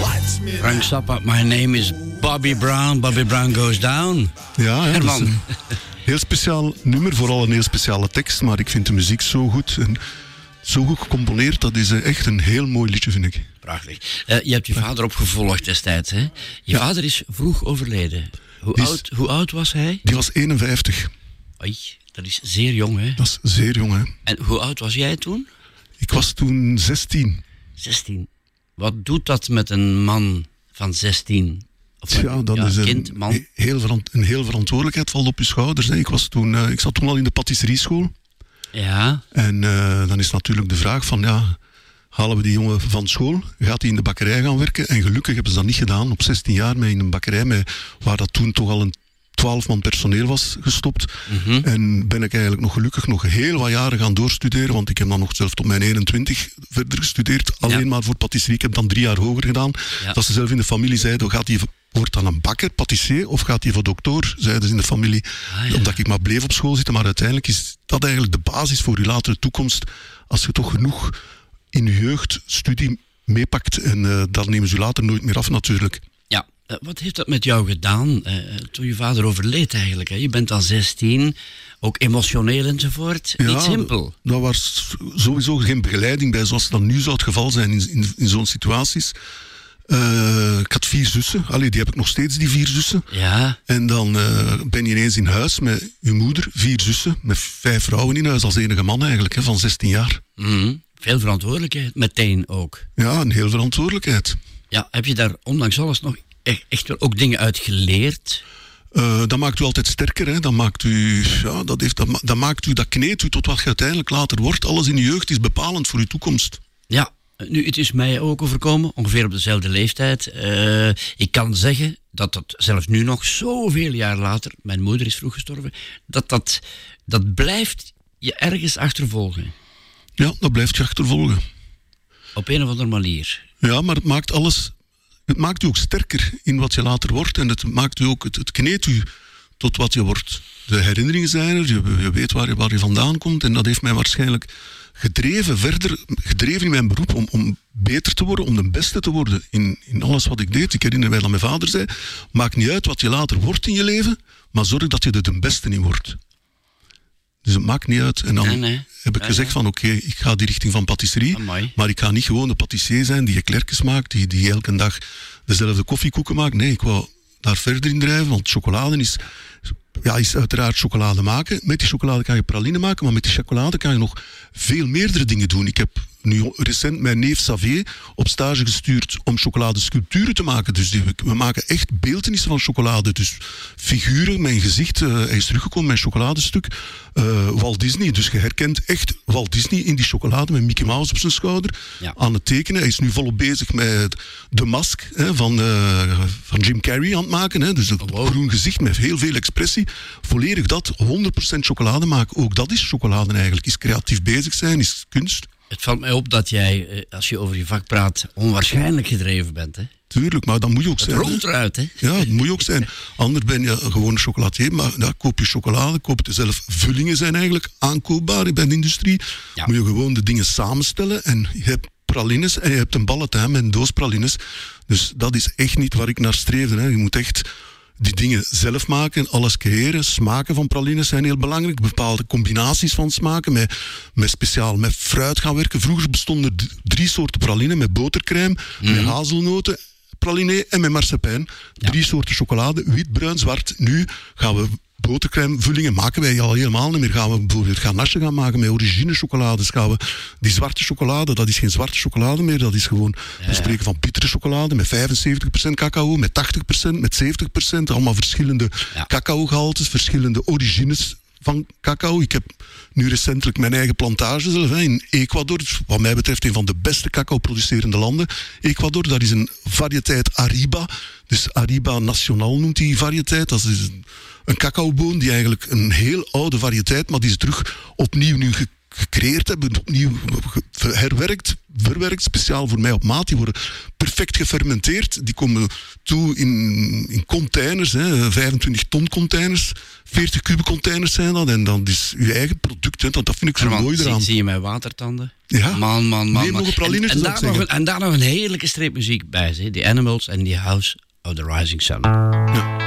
Frank Zappa, my name is Bobby Brown. Bobby Brown goes down.
Ja, ja, dat is
Herman.
een heel speciaal nummer, vooral een heel speciale tekst. Maar ik vind de muziek zo goed en zo goed gecomponeerd. Dat is eh, echt een heel mooi liedje, vind ik.
Prachtig. Eh, je hebt je vader opgevolgd destijds, hè? Je vader is vroeg overleden. Hoe,
is-
oud, hoe oud was hij?
Die was 51.
Oei, dat is zeer jong, hè?
Dat is zeer jong, hè.
En hoe oud was jij toen?
Ik was toen 16.
16. Wat doet dat met een man van 16? Of
Ja, dat is een,
kind, man.
he- heel een heel verantwoordelijkheid valt op je schouders. Hè. Ik, was toen, eh, ik zat toen al in de patisserieschool.
Ja,
En eh, dan is natuurlijk de vraag van, ja, halen we die jongen van school? Gaat hij in de bakkerij gaan werken? En gelukkig hebben ze dat niet gedaan. Op 16 jaar mee in een bakkerij, met, waar dat toen toch al een 12 man personeel was gestopt.
Mhm.
En ben ik eigenlijk nog gelukkig nog heel wat jaren gaan doorstuderen. Want ik heb dan nog zelf tot mijn 21 verder gestudeerd. Alleen
Ja.
maar voor patisserie. Ik heb dan drie jaar hoger gedaan.
Ja.
Dat ze zelf in de familie zeiden, gaat hij wordt dan een bakker, patissier, of gaat hij voor dokter? Zeiden ze in de familie.
Ah, ja.
Omdat ik maar bleef op school zitten. Maar uiteindelijk is dat eigenlijk de basis voor je latere toekomst. Als je toch genoeg in je jeugd studie meepakt. En eh dat nemen ze later nooit meer af natuurlijk.
Eh, wat heeft dat met jou gedaan eh, toen je vader overleed eigenlijk? Hè? Je bent dan 16, ook emotioneel enzovoort. Niet simpel.
Dat was sowieso geen begeleiding bij, zoals dat nu zou het geval zijn in, in, in zo'n situaties. Eh, ik had vier zussen. Allee, die heb ik nog steeds, die vier zussen.
Ja,
En dan ben je ineens in huis met je moeder, vier zussen, met vijf vrouwen in huis als enige man eigenlijk, hè, van 16 jaar.
mhm. veel verantwoordelijkheid, meteen ook.
Ja, een heel verantwoordelijkheid.
Ja, heb je daar ondanks alles nog echt, wel ook dingen uit geleerd?
Eh, dat maakt u altijd sterker. Hè? Dat, maakt u, ja, dat, heeft, dat, dat maakt u, dat kneedt u tot wat je uiteindelijk later wordt. Alles in de jeugd is bepalend voor uw toekomst.
Ja, nu, het is mij ook overkomen, ongeveer op dezelfde leeftijd. Eh, ik kan zeggen dat dat zelfs nu nog zoveel jaar later, mijn moeder is vroeg gestorven, dat dat, dat blijft je ergens achtervolgen.
Ja, dat blijft je achtervolgen.
Op een of andere manier.
Ja, maar het maakt alles. Het maakt u ook sterker in wat je later wordt. En het maakt u ook. Het, kneedt u tot wat je wordt. De herinneringen zijn er, je, je weet waar je, waar je vandaan komt. En dat heeft mij waarschijnlijk gedreven, verder gedreven in mijn beroep om, om beter te worden, om de beste te worden in, in alles wat ik deed. Ik herinner mij dat mijn vader zei, maakt niet uit wat je later wordt in je leven, maar zorg dat je er de beste in wordt. Dus het maakt niet uit. En dan
Nee, nee.
heb ik gezegd van oké, ik ga die richting van patisserie.
Amai.
Maar ik ga niet gewoon de patissier zijn die eclairtjes maakt, die, die elke dag dezelfde koffiekoeken maakt. Nee, ik wou daar verder in drijven, want chocolade is, ja, is uiteraard chocolade maken. Met die chocolade kan je praline maken, maar met die chocolade kan je nog veel meerdere dingen doen. Ik heb nu recent mijn neef Xavier op stage gestuurd om chocoladesculpturen te maken. Dus die, we maken echt beeldenissen van chocolade. Dus figuren, mijn gezicht. eh, hij is teruggekomen met een chocoladestuk. eh, Walt Disney. Dus je herkent echt Walt Disney in die chocolade met Mickey Mouse op zijn schouder.
Ja.
Aan het tekenen. Hij is nu volop bezig met de mask hè, van, eh, van Jim Carrey aan het maken. Hè. Dus een groen gezicht met heel veel expressie. Volledig dat. 100% chocolade maken. Ook dat is chocolade eigenlijk. Is creatief bezig zijn, is kunst.
Het valt mij op dat jij, eh, als je over je vak praat, onwaarschijnlijk gedreven bent. Hè?
Tuurlijk, maar dat moet je ook
Het
zijn.
eruit, hè?
Ja, dat moet je ook zijn. Anders ben je gewoon een chocolatier, maar ja, koop je chocolade, koop het zelf. Vullingen zijn eigenlijk aankoopbaar bij de industrie.
Ja.
Moet je gewoon de dingen samenstellen en je hebt pralines en je hebt een balletijn met een doos pralines. Dus dat is echt niet waar ik naar streefde. Hè. Je moet echt die dingen zelf maken, alles creëren. Smaken van pralines zijn heel belangrijk. Bepaalde combinaties van smaken. Met, met speciaal met fruit gaan werken. Vroeger bestonden er drie soorten praline. Met botercrème, met hazelnoten praline en met marsepein. Drie soorten chocolade, wit, bruin, zwart. Nu gaan we botercremevullingen maken wij al helemaal niet meer. Gaan we bijvoorbeeld ganache gaan maken met origine chocolades. Gaan we die zwarte chocolade, dat is geen zwarte chocolade meer. Dat is gewoon, we spreken van bittere chocolade met 75% cacao, met 80%, met 70%. Allemaal verschillende
Ja.
cacaogehaltes, verschillende origines van cacao. Ik heb nu recentelijk mijn eigen plantage zelf in Ecuador. Dus Wat mij betreft een van de beste cacao-producerende landen. Ecuador, dat is een variëteit Ariba. Dus Ariba Nacional noemt die variëteit. Dat is een, cacaoboon die eigenlijk een heel oude variëteit, maar die ze terug opnieuw nu gecreëerd hebben, opnieuw herwerkt, verwerkt, speciaal voor mij op maat. Die worden perfect gefermenteerd. Die komen toe in, in containers, hè, 25 ton containers, 40 kube containers zijn dat. En dan is je eigen product, hè, dat, dat vind ik zo mooi eraan.
zie je mijn watertanden?
Ja.
Man, man, man. En, en, daar nog een,
zeggen.
en daar nog een heerlijke streepmuziek bij. Zeg. The Animals and the House of the Rising Sun.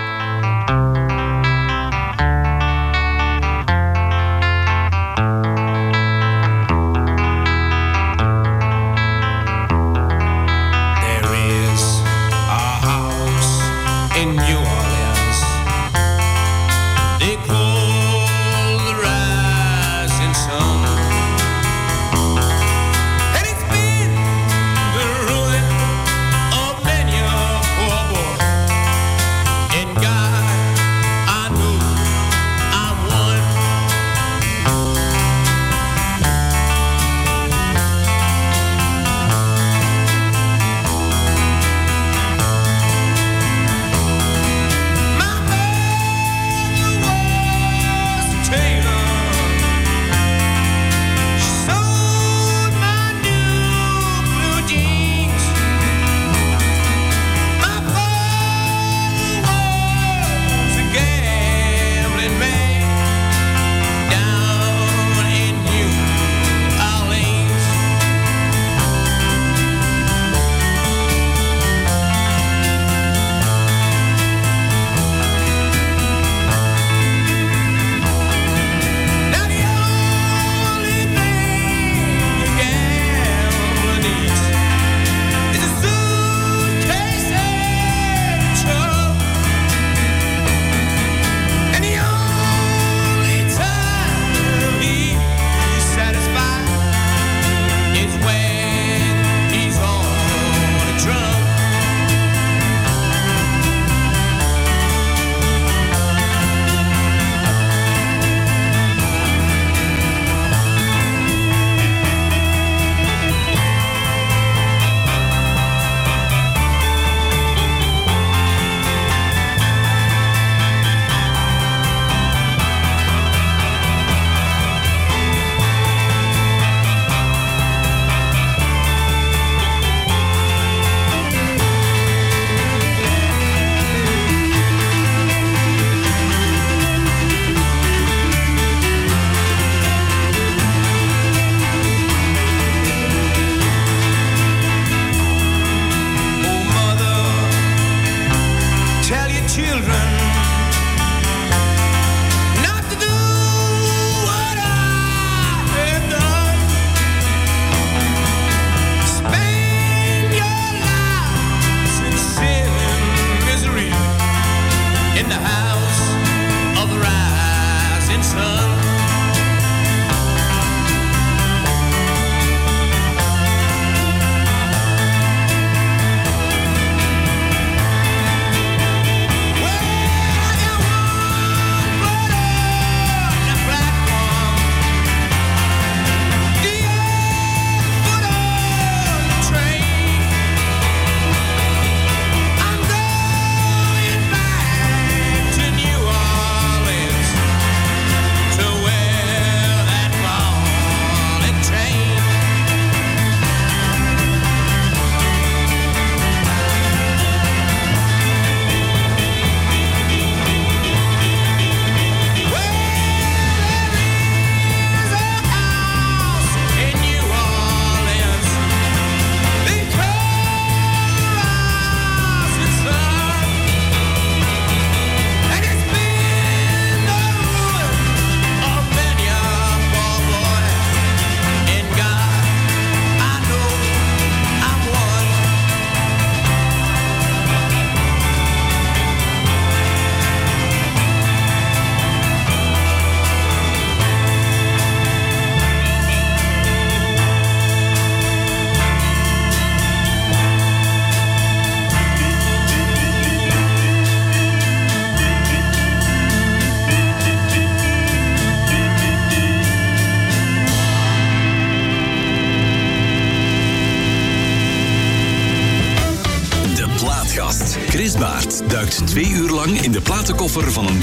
Platenkoffer van een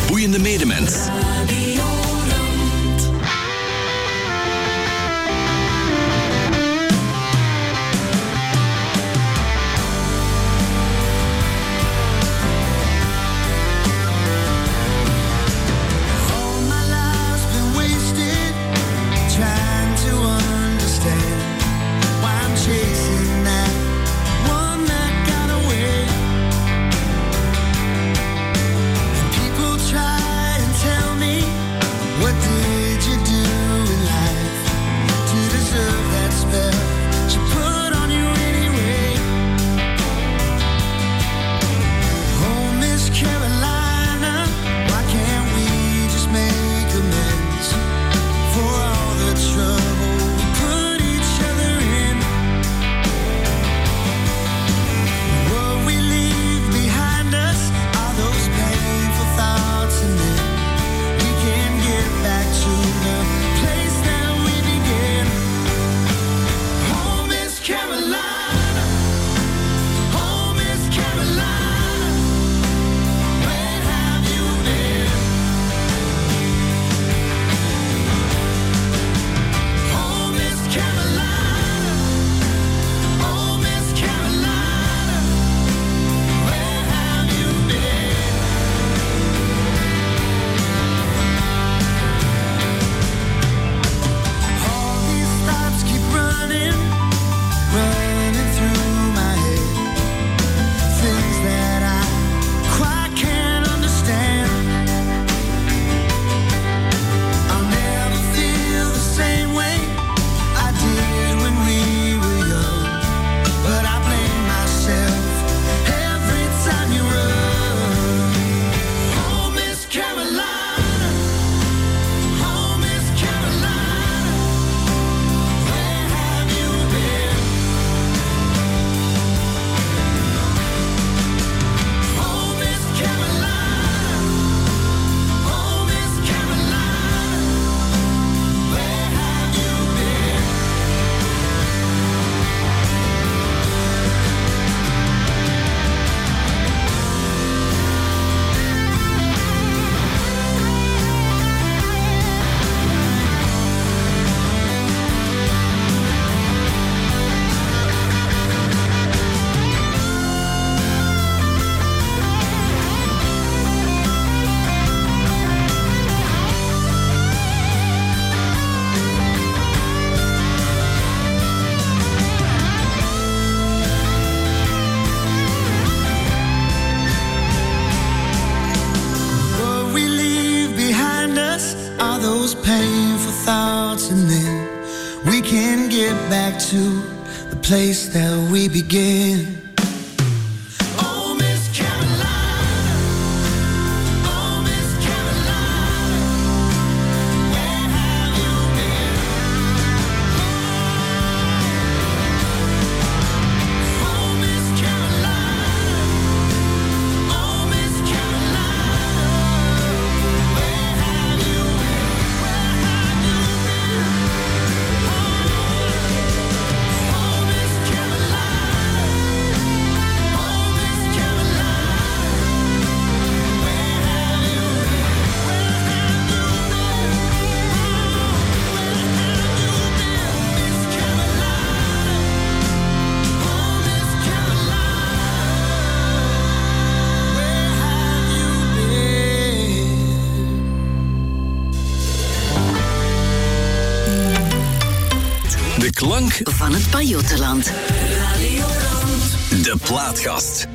van het Pajottenland.
De plaatgast.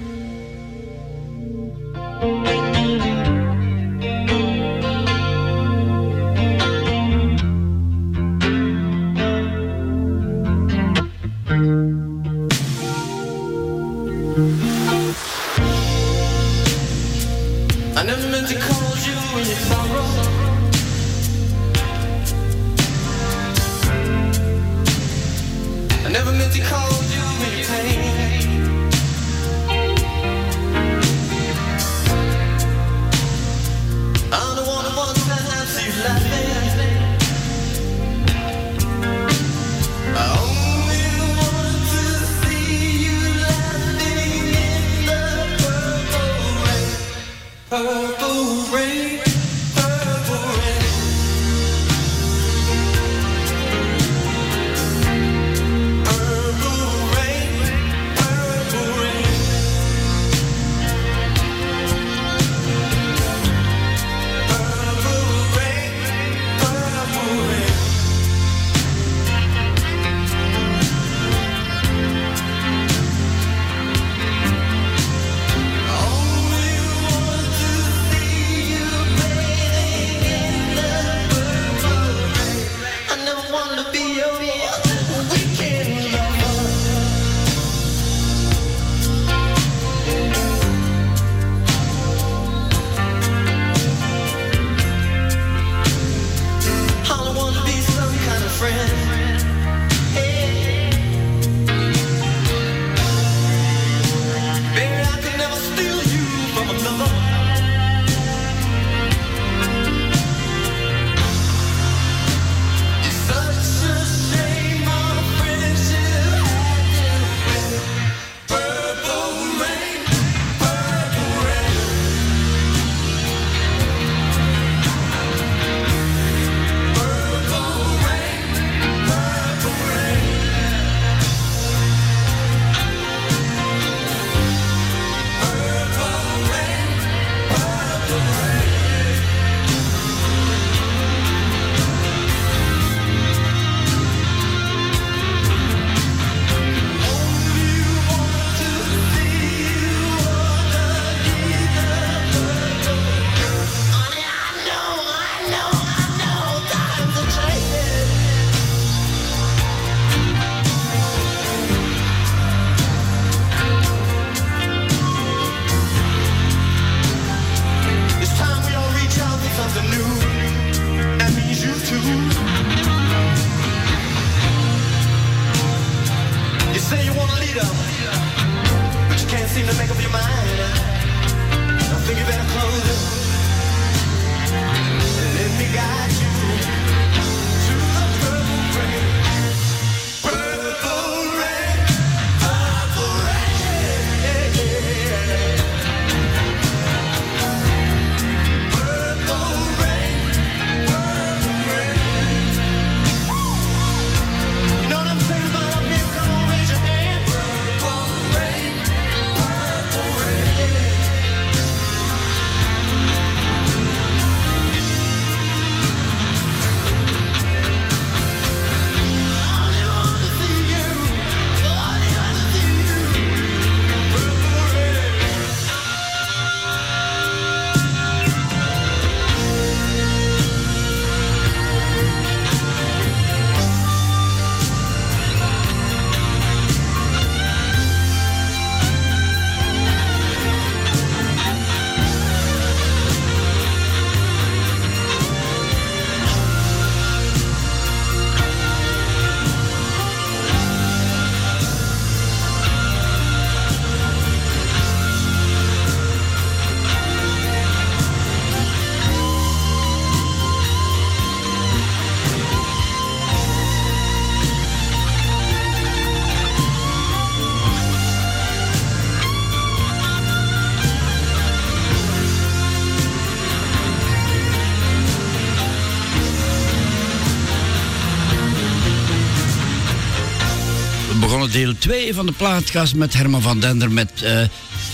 Deel 2 van de plaatkast met Herman van Dender met eh,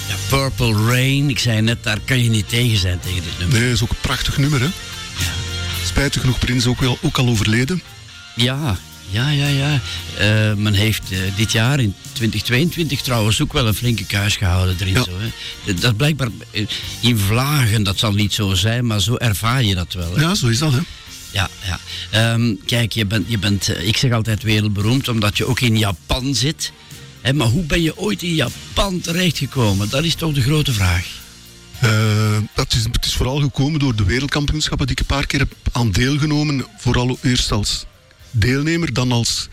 ja, Purple Rain. Ik zei net, daar kan je niet tegen zijn tegen dit nummer.
Nee, is ook een prachtig nummer, hè? Spijtig genoeg, Prins ook, wel, ook al overleden.
Ja, ja, ja, ja. Eh, men heeft eh, dit jaar in 2022 trouwens ook wel een flinke kuis gehouden erin. Zo, hè. Dat- blijkbaar in vlagen, dat zal niet zo zijn, maar zo ervaar je dat wel. Hè.
Ja, zo is dat, hè?
Ja, ja. Ehm, kijk, je bent, je bent, ik zeg altijd wereldberoemd, omdat je ook in Japan zit. Maar hoe ben je ooit in Japan terechtgekomen? Dat is toch de grote vraag.
Eh, dat is, het is vooral gekomen door de wereldkampioenschappen die ik een paar keer heb aan deelgenomen. Vooral eerst als deelnemer, dan als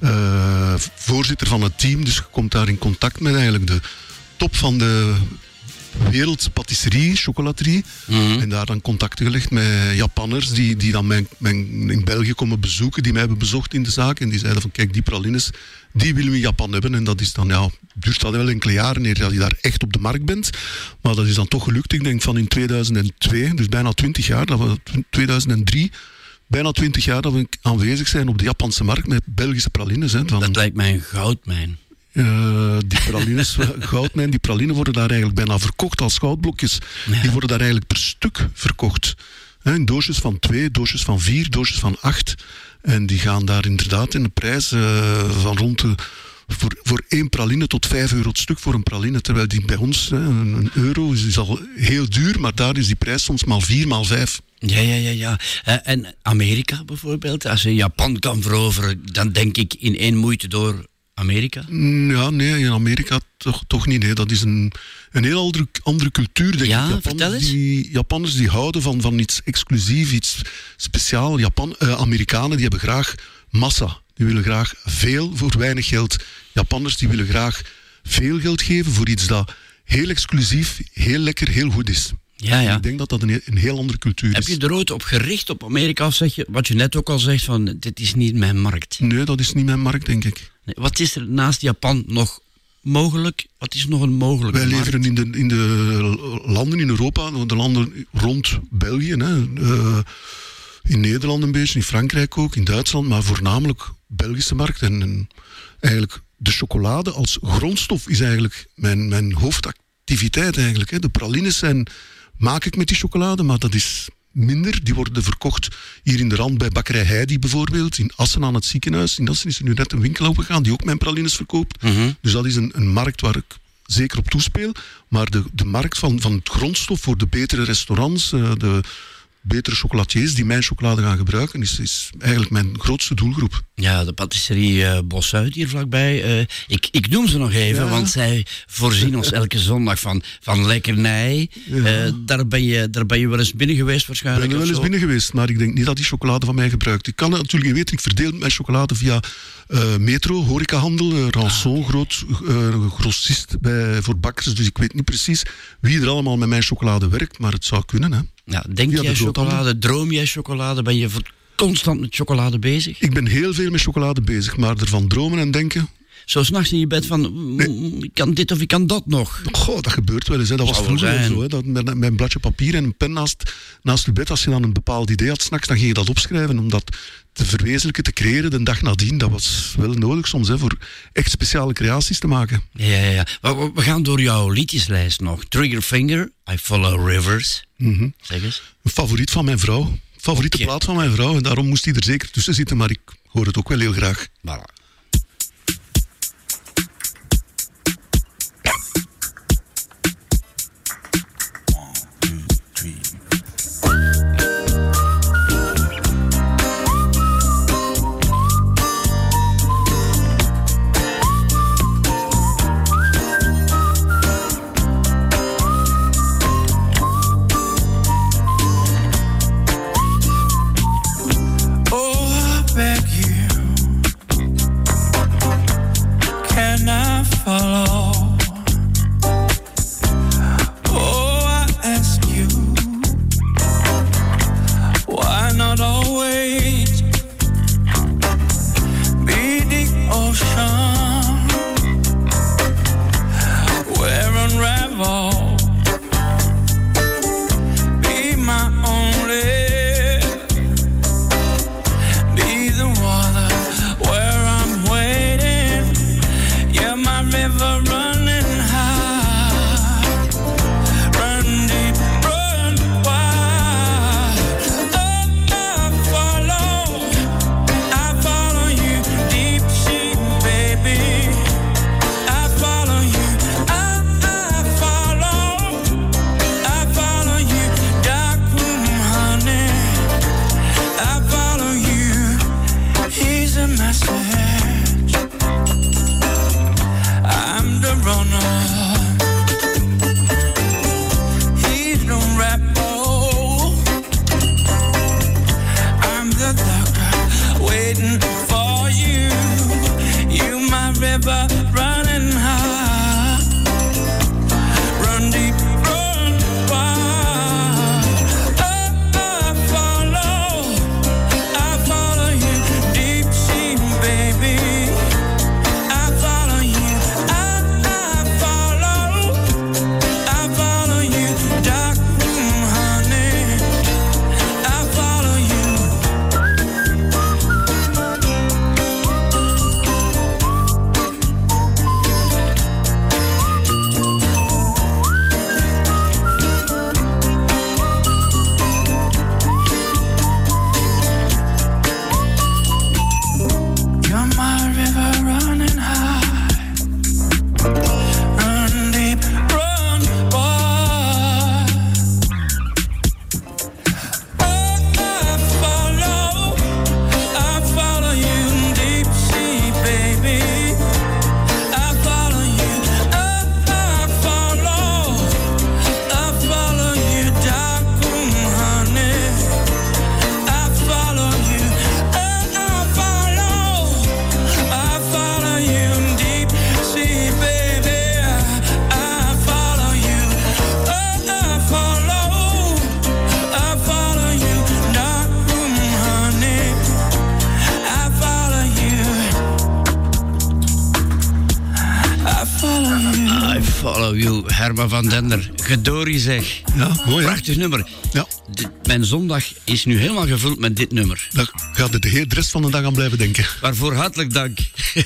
eh, voorzitter van het team. Dus je komt daar in contact met eigenlijk de top van de wereldpatisserie, chocolaterie. En daar dan contacten gelegd met Japanners die, die dan mijn, mijn, in België komen bezoeken, die mij hebben bezocht in de zaak. En die zeiden van kijk, die pralines, die willen we in Japan hebben. En dat is dan, ja, duurt dat wel enkele jaren eer dat je daar echt op de markt bent. Maar dat is dan toch gelukt. Ik denk van in 2002, dus bijna 20 jaar, dat we 2003 bijna 20 jaar dat we aanwezig zijn op de Japanse markt met Belgische pralines. Hè, van,
dat lijkt mij een goudmijn.
Uh, die pralines, goudmijn, die pralinen worden daar eigenlijk bijna verkocht als goudblokjes. Ja. Die worden daar eigenlijk per stuk verkocht. In doosjes van twee, doosjes van vier, doosjes van acht. En die gaan daar inderdaad in de prijs uh, van rond de, voor, voor één praline tot vijf euro het stuk voor een praline. Terwijl die bij ons, hè, een euro is, is, al heel duur, maar daar is die prijs soms maal vier, maal vijf.
Ja, ja, ja. ja. Uh, en Amerika bijvoorbeeld, als je Japan kan veroveren, dan denk ik in één moeite door Amerika?
Ja, nee, in Amerika toch, toch niet. Dat is een, een heel andere, andere cultuur, denk
ja,
ik.
Japanners vertel eens.
Die, Japanners die houden van, van iets exclusief, iets speciaal. Japan, uh, Amerikanen die hebben graag massa. Die willen graag veel voor weinig geld. Japanners die willen graag veel geld geven voor iets dat heel exclusief, heel lekker, heel goed is.
Ja, ja.
Ik denk dat dat een, een heel andere cultuur
Heb
is.
je er ooit op gericht op Amerika of zeg je, wat je net ook al zegt, van dit is niet mijn markt?
Nee, dat is niet mijn markt, denk ik.
Nee, wat is er naast Japan nog mogelijk? Wat is nog een mogelijke
Wij
markt?
leveren in de, in de landen in Europa, de landen rond België, hè, uh, in Nederland een beetje, in Frankrijk ook, in Duitsland, maar voornamelijk Belgische markt. En, en eigenlijk de chocolade als grondstof is eigenlijk mijn, mijn hoofdactiviteit eigenlijk. Hè. De pralines zijn, maak ik met die chocolade, maar dat is minder. Die worden verkocht hier in de rand bij Bakkerij Heidi bijvoorbeeld, in Assen aan het ziekenhuis. In Assen is er nu net een winkel opengegaan die ook mijn pralines verkoopt.
Mhm.
Mm -hmm. Dus dat is een, een markt waar ik zeker op toespeel. Maar de, de markt van, van het grondstof voor de betere restaurants, uh, de, betere chocolatiers die mijn chocolade gaan gebruiken, is, is eigenlijk mijn grootste doelgroep.
Ja, de patisserie eh Bosuit hier vlakbij. eh, ik, ik noem ze nog even,
Ja.
want zij voorzien ons elke zondag van, van lekkernij. Eh, daar, ben je, daar ben je wel eens binnen geweest
Ik
waarschijnlijk.
ben er wel eens binnen geweest, maar ik denk niet dat die chocolade van mij gebruikt. Ik kan het natuurlijk niet weten, ik verdeel mijn chocolade via Metro, horecahandel, uh, Rançon, groot grossist bij, voor bakkers. Dus ik weet niet precies wie er allemaal met mijn chocolade werkt, maar het zou kunnen. Hè.
Ja, denk jij
de
chocolade, droom jij chocolade? Ben je constant met chocolade bezig?
Ik ben heel veel met chocolade bezig, maar ervan dromen en denken,
Zo s'nachts in je bed van, mm, ik kan dit of ik kan dat nog.
Goh, dat gebeurt wel eens. Hè. Dat was
Zou
vroeger zo. Hè. Dat, met, met een bladje papier en een pen naast, naast je bed. Als je dan een bepaald idee had s'nachts, dan ging je dat opschrijven. Om dat te verwezenlijken, te creëren de dag nadien. Dat was wel nodig soms, hè, voor echt speciale creaties te maken.
Ja, ja, ja. We, gaan door jouw liedjeslijst nog. Triggerfinger, I Follow Rivers.
Mhm.
Zeg eens.
Een favoriet van mijn vrouw. Favoriete plaat van mijn vrouw. En daarom moest hij er zeker tussen zitten. Maar ik hoor het ook wel heel graag.
Voilà. Zeg.
Ja, mooi hè?
Prachtig nummer.
Ja.
Mijn zondag is nu helemaal gevuld met dit nummer.
Daar gaat het de hele de rest van de dag aan blijven denken.
Waarvoor hartelijk dank.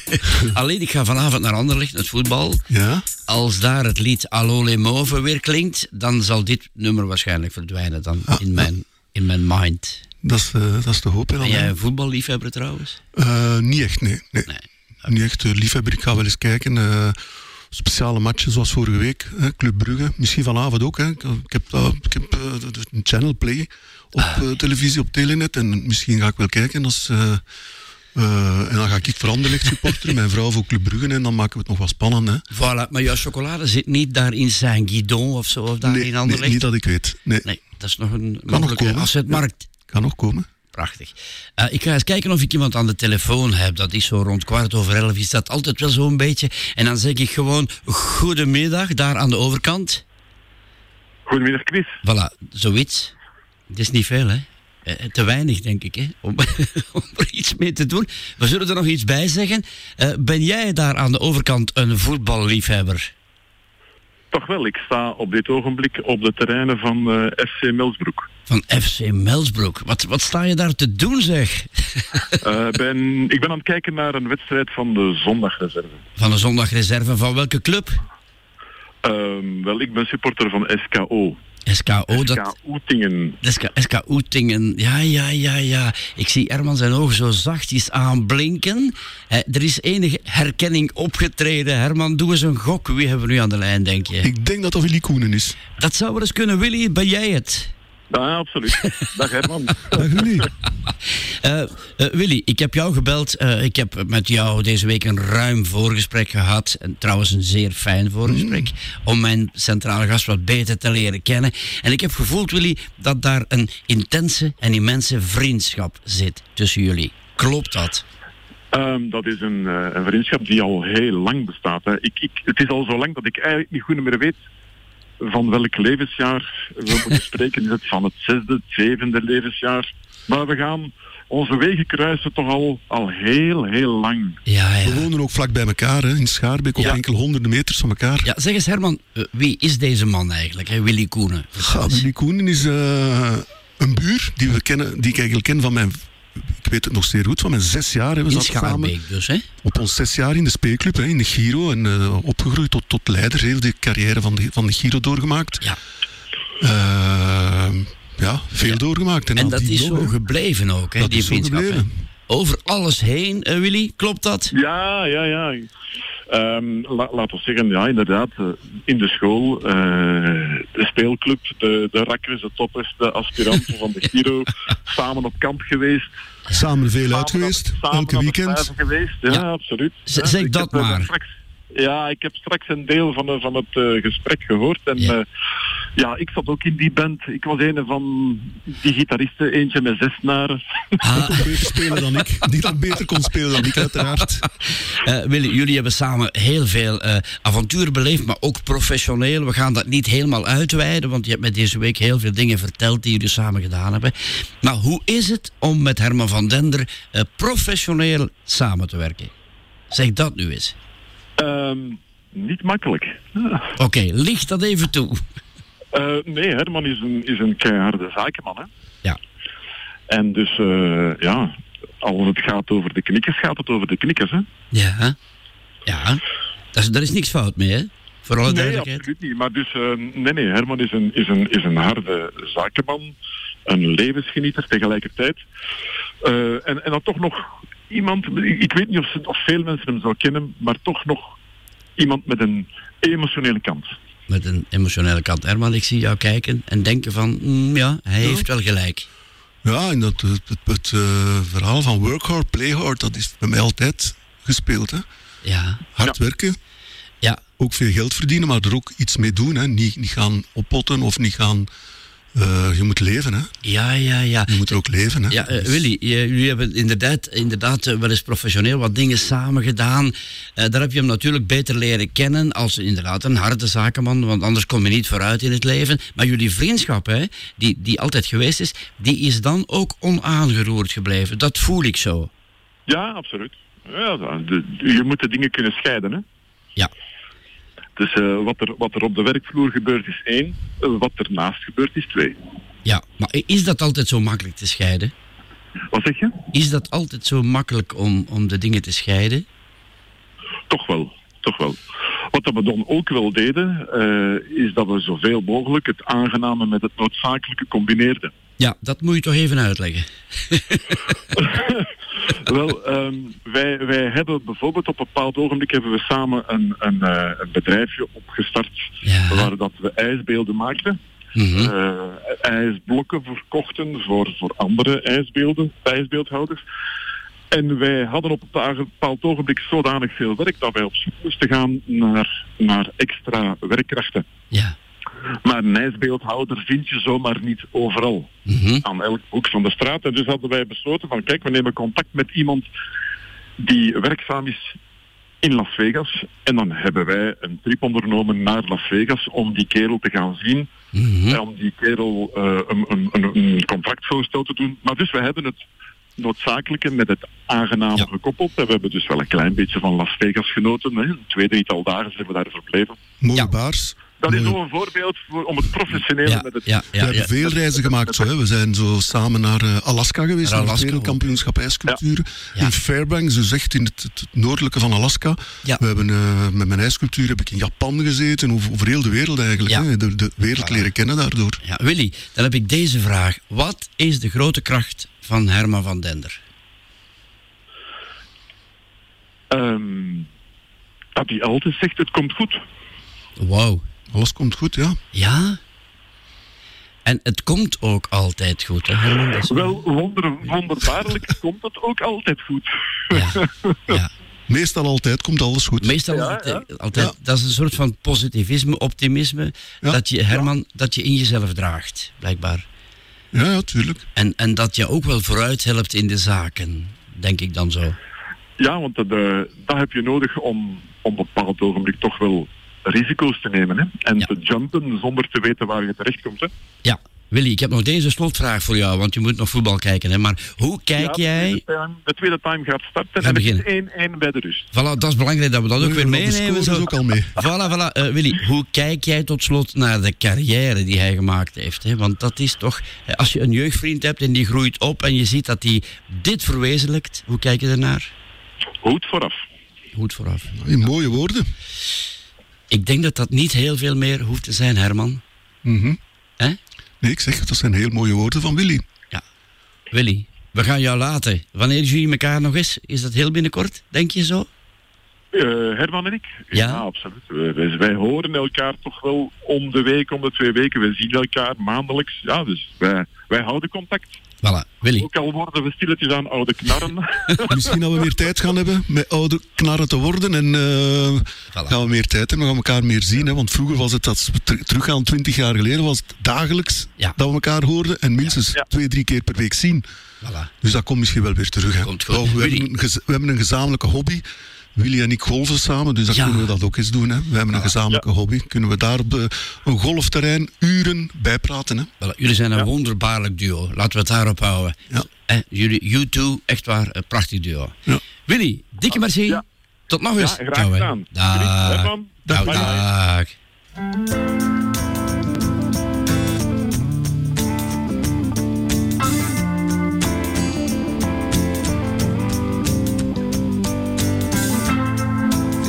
Alleen, ik ga vanavond naar Anderlecht, het voetbal.
Ja?
Als daar het lied Allo Mauves weer klinkt, dan zal dit nummer waarschijnlijk verdwijnen dan in, mijn, in mijn mind.
Dat is, eh, dat is de hoop. hè,
Ben jij een voetballiefhebber trouwens?
Eh, niet echt, nee. nee. Niet echt eh, liefhebber. Ik ga wel eens kijken. Eh, speciale matchen zoals vorige week, hè, Club Brugge. Misschien vanavond ook. Hè. Ik heb, dat- ik heb eh, de- een channel play op eh, televisie, op Telenet. En misschien ga ik wel kijken als... eh, eh, en dan ga ik voor Anderlecht supporteren, mijn vrouw voor Club Brugge. En dan maken we het nog wat spannend. Hè.
Voilà, maar jouw chocolade zit niet daar in Saint-Guidon of zo, of daar
Nee,
in
nee, niet dat ik weet. Nee,
Nee, dat is nog een
nog
mogelijke
komen.
afzetmarkt.
kan nog komen.
Prachtig. Eh, ik ga eens kijken of ik iemand aan de telefoon heb. Dat is zo rond kwart over elf. Is dat altijd wel zo'n beetje? En dan zeg ik gewoon goedemiddag daar aan de overkant.
Goedemiddag, Chris.
Voilà, zoiets. Het is niet veel, hè? Eh, te weinig, denk ik, hè? Om, om er iets mee te doen. We zullen er nog iets bij zeggen. Eh, ben jij daar aan de overkant een voetballiefhebber?
Toch wel, ik sta op dit ogenblik op de terreinen van eh, FC Melsbroek.
Van FC Melsbroek. Wat, wat sta je daar te doen, zeg?
Eh, ben, ik ben aan het kijken naar een wedstrijd van de zondagreserve.
Van de zondagreserve van welke club?
Ehm, wel, ik ben supporter van SKO.
SKO, dat...
SK Oetingen.
SK, Oetingen, ja, ja, ja, ja. Ik zie Herman zijn ogen zo zachtjes aanblinken. Er is enige herkenning opgetreden. Herman, doe eens een gok. Wie hebben we nu aan de lijn, denk je?
Ik denk dat dat Willy Koenen is.
Dat zou wel eens kunnen. Willy, ben jij het?
Ja, absoluut. Dag Herman.
Dag Willy.
Eh, eh, Willy, ik heb jou gebeld. Eh, ik heb met jou deze week een ruim voorgesprek gehad. En trouwens een zeer fijn voorgesprek. Om mijn centrale gast wat beter te leren kennen. En ik heb gevoeld, Willy, dat daar een intense en immense vriendschap zit tussen jullie. Klopt dat?
Ehm, dat is een, eh, een vriendschap die al heel lang bestaat. Hè. Ik, ik, het is al zo lang dat ik eigenlijk niet goed meer weet van welk levensjaar we moeten spreken. Is het van het zesde, het zevende levensjaar? Maar we gaan onze wegen kruisen toch al, al heel, heel lang.
Ja,
We wonen ook vlak bij elkaar, hè, in Schaarbeek, op
Ja.
enkele honderden meters van elkaar.
Ja, zeg eens Herman, eh, wie is deze man eigenlijk, hè? Willy Koenen?
Willy Koenen is eh, een buur die, we kennen, die ik eigenlijk ken van mijn... Ik weet het nog zeer goed, van mijn zes jaar. Hè. We zaten samen
dus, hè?
op ons zes jaar in de speelclub, hè, in de Giro. En eh, opgegroeid tot, tot leider, heel de carrière van de, van de Giro doorgemaakt.
Ja.
Eh, ja, veel doorgemaakt. En,
dat
die
is zo gebleven ook, hè,
Dat
die
is zo
vriendschap. Over alles heen, eh, Willy, klopt dat?
Ja, ja, ja. Ehm, la- laten we zeggen, ja, inderdaad. eh, in de school, eh, de speelclub, de, de rakkers, de toppers, de aspiranten van de Giro. samen op kamp geweest.
Samen veel uit geweest,
samen
elke weekend.
geweest. Ja,
Ja.
absoluut.
Z-
Ja,
zeg
ik
dat
heb,
maar.
Straks, ja, ik heb straks een deel van, van het gesprek gehoord. En
Ja.
Ja. ik zat ook in die band. Ik was een van die gitaristen, eentje met zes snaren.
Ah,
kon beter spelen dan ik. Die dat beter kon spelen dan ik, uiteraard.
eh, Willy, jullie hebben samen heel veel eh, avonturen beleefd, maar ook professioneel. We gaan dat niet helemaal uitweiden, want je hebt me deze week heel veel dingen verteld die jullie samen gedaan hebben. Maar hoe is het om met Herman van Dender eh, professioneel samen te werken? Zeg dat nu eens.
Ehm, niet makkelijk.
Oké, licht dat even toe.
Eh, nee, Herman is een, is een keiharde zakenman. Hè?
Ja.
En dus, eh, ja, als het gaat over de knikkers, gaat het over de knikkers. Hè?
Ja, ja. Daar is, daar is niks fout mee, hè? Voor alle
nee,
duidelijkheid.
absoluut niet. Maar dus, eh, nee, nee, Herman is een, is, een, is een harde zakenman, een levensgenieter tegelijkertijd. En, en dan toch nog iemand, ik weet niet of, of veel mensen hem zou kennen, maar toch nog iemand met een emotionele kant.
Met een emotionele kant. Herman, ik zie jou kijken en denken van, mm, ja, hij heeft wel gelijk.
Ja, en dat, het, het, het, eh, verhaal van work hard, play hard, dat is bij mij altijd gespeeld. Hè.
Ja,
Hard werken,
ja,
ook veel geld verdienen, maar er ook iets mee doen. Hè. Niet, niet gaan oppotten of niet gaan... eh, je moet leven, hè.
ja, ja. ja.
Je moet er ook leven, hè.
Ja, eh,
Dus-
Willy, je- jullie hebben inderdaad, inderdaad eh, wel eens professioneel wat dingen samen gedaan. Eh, daar heb je hem natuurlijk beter leren kennen als inderdaad een harde zakenman, want anders kom je niet vooruit in het leven. Maar jullie vriendschap, hè, die, die altijd geweest is, die is dan ook onaangeroerd gebleven. Dat voel ik zo.
Ja, absoluut. Ja, de- de- je moet de dingen kunnen scheiden. Hè?
Ja.
Dus eh, wat, er, wat er op de werkvloer gebeurt is één, wat ernaast gebeurt is twee.
Ja, maar is dat altijd zo makkelijk te scheiden?
Wat zeg je?
Is dat altijd zo makkelijk om, om de dingen te scheiden?
Toch wel, toch wel. Wat we dan ook wel deden, eh, is dat we zoveel mogelijk het aangename met het noodzakelijke combineerden.
Ja, dat moet je toch even uitleggen.
Wel, ehm, wij, wij hebben bijvoorbeeld op een bepaald ogenblik hebben we samen een, een, eh, een bedrijfje opgestart waar dat we ijsbeelden maakten.
Mhm.
Eh, ijsblokken verkochten voor, voor andere ijsbeelden, ijsbeeldhouders. En wij hadden op een bepaald ogenblik zodanig veel werk dat wij op zoek moesten gaan naar, naar extra werkkrachten.
Ja.
Maar een ijsbeeldhouder vind je zomaar niet overal.
Mhm.
Aan elk hoek van de straat. En dus hadden wij besloten van kijk, we nemen contact met iemand die werkzaam is in Las Vegas. En dan hebben wij een trip ondernomen naar Las Vegas om die kerel te gaan zien.
Mhm.
En om die kerel eh, een, een, een, een contractvoorstel te doen. Maar dus we hebben het noodzakelijke met het aangename gekoppeld. En we hebben dus wel een klein beetje van Las Vegas genoten. Hè. Een twee, drietal dagen zijn we daar verbleven.
Mooie baars.
Dat is
Mooi.
zo een voorbeeld voor, om het professionele met het...
we hebben veel reizen gemaakt. Zo, hè. We zijn zo samen naar eh, Alaska geweest,
Naar
naar het
Alaska
wereldkampioenschap ijscultuur. In Fairbanks, dus echt in het, het noordelijke van Alaska. We hebben eh, met mijn ijscultuur heb ik in Japan gezeten, over, over heel de wereld eigenlijk. Hè. De, de wereld leren kennen daardoor.
Ja, Willy, dan heb ik deze vraag. Wat is de grote kracht van Herman van Dender?
Ehm, dat hij altijd zegt, het komt goed.
Wauw.
Alles komt goed, ja.
Ja? En het komt ook altijd goed, hè Herman? Dat is-
Wel, wonder, wonderbaarlijk komt het ook altijd goed.
Meestal altijd komt alles goed.
Meestal altijd, altijd dat is een soort van positivisme, optimisme, dat je, Herman, dat je in jezelf draagt, blijkbaar.
Ja, ja, tuurlijk.
En, en dat je ook wel vooruit helpt in de zaken, denk ik dan zo.
Ja, want dat, eh, dat heb je nodig om op een bepaald ogenblik toch wel risico's te nemen. Hè? En te jumpen zonder te weten waar je terecht komt. Hè?
Ja, Willy, ik heb nog deze slotvraag voor jou, want je moet nog voetbal kijken. Hè? Maar hoe kijk
Ja,
jij...
De tweede, time, de tweede time gaat starten en het
beginnen.
is 1-1 bij de rust.
Voilà, dat is belangrijk dat we dat ook weer meenemen.
score is ook al mee.
Voilà, voilà. Eh, Willy, hoe kijk jij tot slot naar de carrière die hij gemaakt heeft? Hè? Want dat is toch, eh, als je een jeugdvriend hebt en die groeit op en je ziet dat hij dit verwezenlijkt, hoe kijk je ernaar?
Hoed vooraf.
Hoed vooraf.
In mooie woorden.
Ik denk dat dat niet heel veel meer hoeft te zijn, Herman.
Mhm.
Hè?
Nee, ik zeg, dat zijn heel mooie woorden van Willy.
Willy, we gaan jou laten. Wanneer jullie elkaar nog eens? Is dat heel binnenkort, denk je zo?
Eh, Herman en ik?
Ja.
absoluut. Wij horen elkaar toch wel om de week, om de twee weken. We zien elkaar maandelijks. Ja, dus wij, wij houden contact.
Voilà, Willy.
Ook al worden we stilletjes aan oude knarren.
Misschien dat we meer tijd gaan hebben met oude knarren te worden. En eh, gaan we meer tijd hebben, we gaan elkaar meer zien. Hè? Want vroeger was het, dat we ter- teruggaan, twintig jaar geleden, was het dagelijks dat we elkaar hoorden. En minstens twee, drie keer per week zien.
Voilà.
Dus dat komt misschien wel weer terug. Hè?
Komt goed.
We,
Willy.
hebben een, gez- we hebben een gezamenlijke hobby. Willy en ik golven samen, dus dan
Ja.
kunnen we dat ook eens doen. Hè? We hebben een gezamenlijke hobby. Kunnen we daar op de, een golfterrein uren bij praten. Hè?
Jullie zijn een wonderbaarlijk duo. Laten we het daarop houden. Eh, jullie, you two, echt waar, een prachtig duo. Willy, dikke merci. Tot nog eens.
Ja, graag gedaan.
Dag. Dag, dag.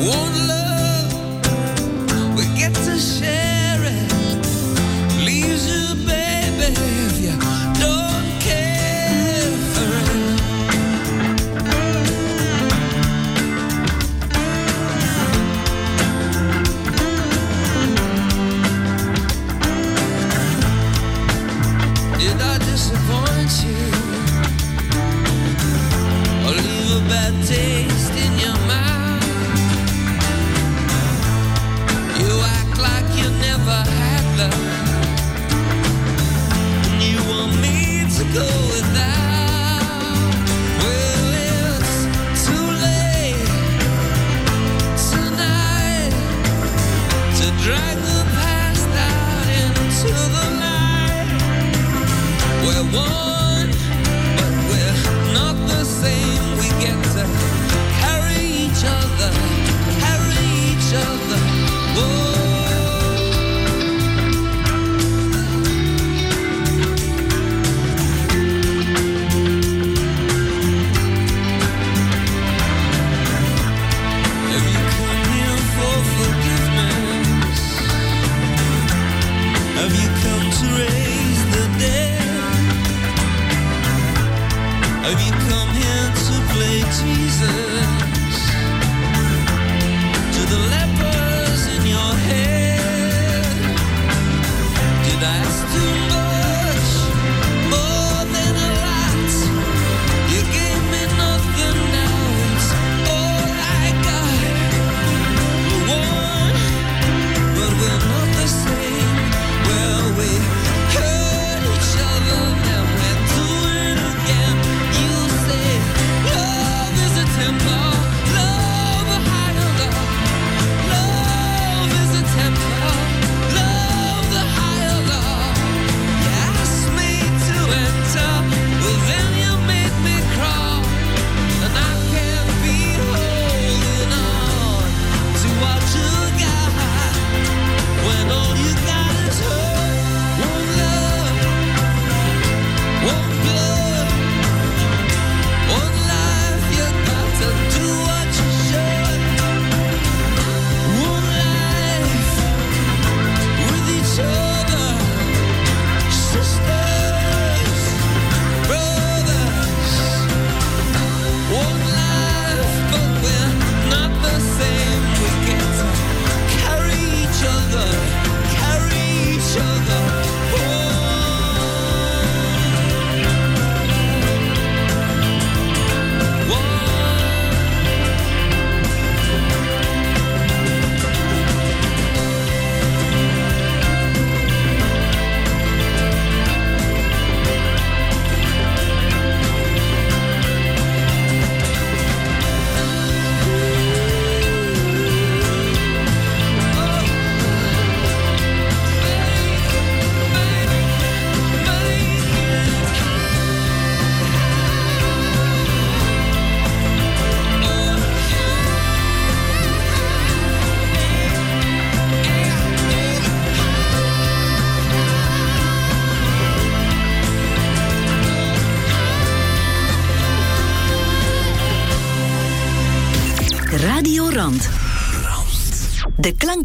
One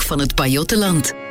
van het Pajottenland.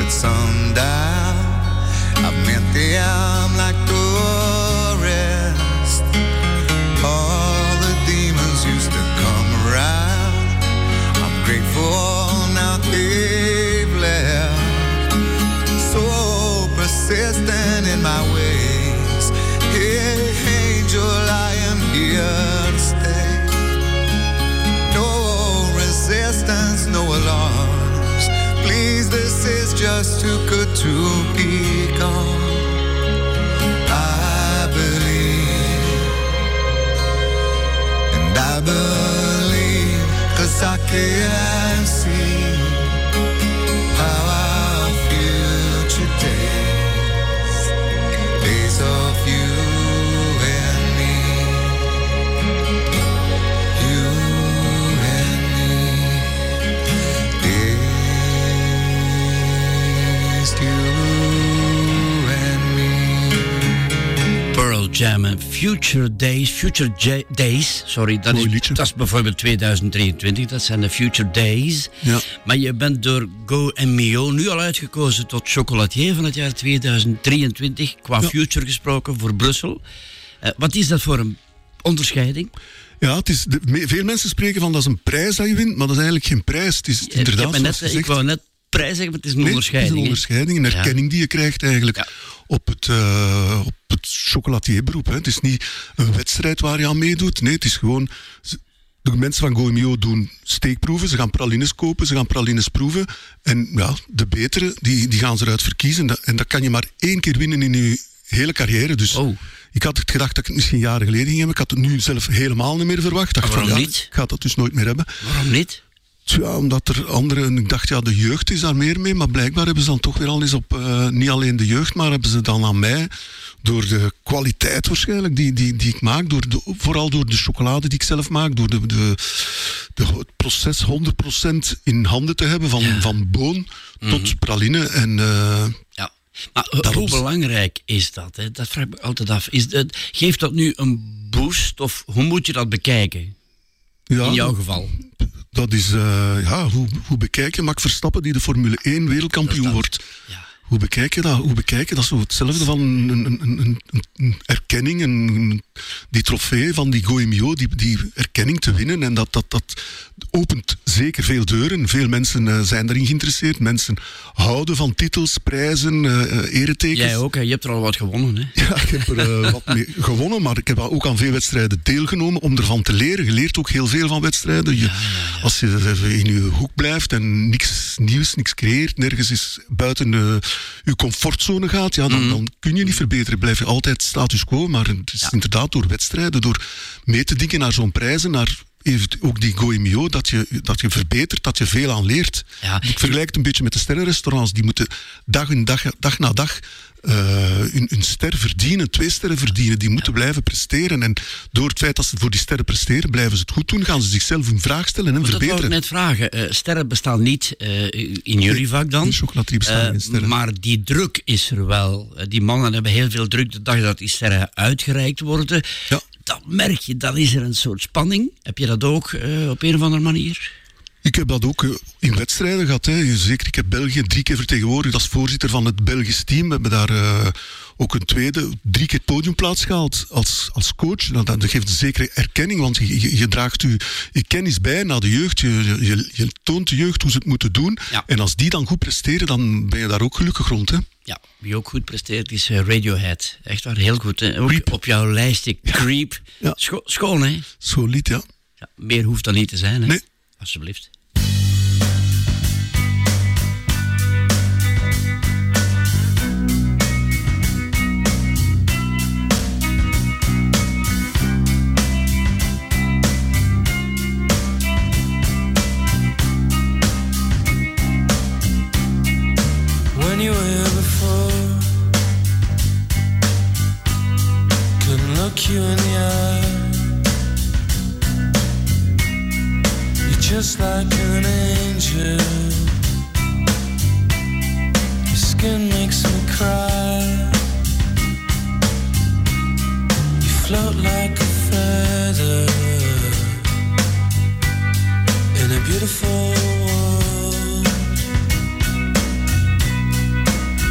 it's Future Days.
Future J- Days, sorry, dat is, dat is bijvoorbeeld 2023. Dat zijn de Future Days.
Ja.
Maar je bent door Go Mio nu al uitgekozen tot chocolatier van het jaar 2023. Qua Future gesproken voor Brussel. Eh, wat is dat voor een onderscheiding?
Ja, het is de- veel mensen spreken van dat is een prijs dat je wint, maar dat is eigenlijk geen prijs. Het is
ik,
inderdaad
heb me net, ik wou net prijs zeggen, maar het is een
Nee,
onderscheiding.
Het is een onderscheiding, een erkenning die je krijgt eigenlijk op, het, eh, op het chocolatierberoep. Hè. Het is niet een wedstrijd waar je aan meedoet. Nee, het is gewoon... De mensen van Goemio doen steekproeven. Ze gaan pralines kopen, ze gaan pralines proeven. En ja, de betere, die, die gaan ze eruit verkiezen. En dat kan je maar één keer winnen in je hele carrière. Dus
Oh.
ik had het gedacht dat ik het misschien jaren geleden ging hebben. Ik had het nu zelf helemaal niet meer verwacht. Ik dacht
waarom
van, ja,
niet?
Ik ga dat dus nooit meer hebben.
Waarom niet?
Tja, omdat er anderen, ik dacht ja, de jeugd is daar meer mee, maar blijkbaar hebben ze dan toch weer al eens op, eh, niet alleen de jeugd, maar hebben ze dan aan mij door de kwaliteit waarschijnlijk die, die, die ik maak. Door de, vooral door de chocolade die ik zelf maak. Door de, de, de, het proces 100% in handen te hebben. Van, van boon tot praline. En, eh,
Ja. Maar ho- hoe belangrijk is dat? Hè? Dat vraag ik me altijd af. Is geeft dat nu een boost of hoe moet je dat bekijken?
Ja,
In jouw geval.
Dat is, eh, ja, hoe, hoe bekijk je Max Verstappen die de Formule 1 wereldkampioen wordt? Hoe bekijk je dat? Hoe bekijk je dat? Zo hetzelfde van een, een, een, een, een erkenning, een, die trofee van die Goemio, die, die erkenning te winnen. En dat, dat, dat opent zeker veel deuren. Veel mensen eh, zijn daarin geïnteresseerd. Mensen houden van titels, prijzen, eh, eretekens.
Jij ook, hè? je hebt er al wat gewonnen. Hè?
Ja, ik heb er wat mee gewonnen, maar ik heb ook aan veel wedstrijden deelgenomen om ervan te leren. Je leert ook heel veel van wedstrijden. Je, Als je in je hoek blijft en niks nieuws, niks creëert, nergens is buiten eh, je comfortzone gaat, ja, dan, dan kun je niet verbeteren. Blijf je altijd status quo, maar het is inderdaad door wedstrijden, door mee te denken naar zo'n prijzen, naar even ook die Goemio, dat je, dat je verbetert, dat je veel aan leert. Ik vergelijk het een beetje met de sterrenrestaurants. Die moeten dag, en dag, dag na dag eh, hun, hun ster verdienen, twee sterren verdienen. Die moeten blijven presteren. En door het feit dat ze voor die sterren presteren, blijven ze het goed doen, gaan ze zichzelf een vraag stellen en
Want dat ik
verbeteren.
net vragen. Eh, sterren bestaan niet eh, in jullie vak dan.
chocolaterie bestaan
Eh,
geen sterren.
Maar die druk is er wel. Eh, die mannen hebben heel veel druk de dag dat die sterren uitgereikt worden. Dat merk je, dan is er een soort spanning. Heb je dat ook eh, op een of andere manier?
Ik heb dat ook eh, in wedstrijden gehad. Hè. Zeker, ik heb België drie keer vertegenwoordigd als voorzitter van het Belgisch team. We hebben daar eh, ook een tweede, drie keer podiumplaats gehaald als, als coach. Nou, dat, geeft een zekere erkenning, want je, je, je draagt je, je kennis bij naar de jeugd. Je, je, je- je toont de jeugd hoe ze het moeten doen. En als die dan goed presteren, dan ben je daar ook gelukkig rond. Hè.
Ja, wie ook goed presteert is eh, Radiohead. Echt waar, heel goed. hè. Ook op jouw lijstje Creep. Scho- schoon, hè?
Solid, ja.
ja. Meer hoeft dat niet te zijn, hè?
Nee.
Alsjeblieft.
When before. Couldn't look you in the eye. You're just like an angel. Your skin makes me cry. You float like a feather in a beautiful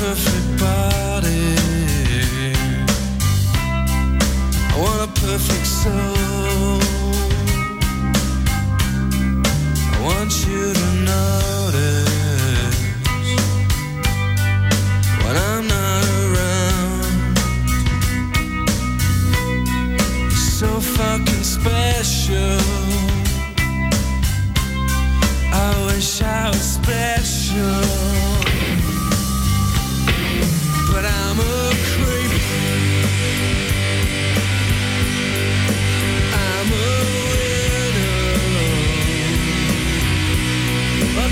Perfect body. Oh, I want a perfect soul. I want you to notice when I'm not around. You're so fucking special. I wish I was special.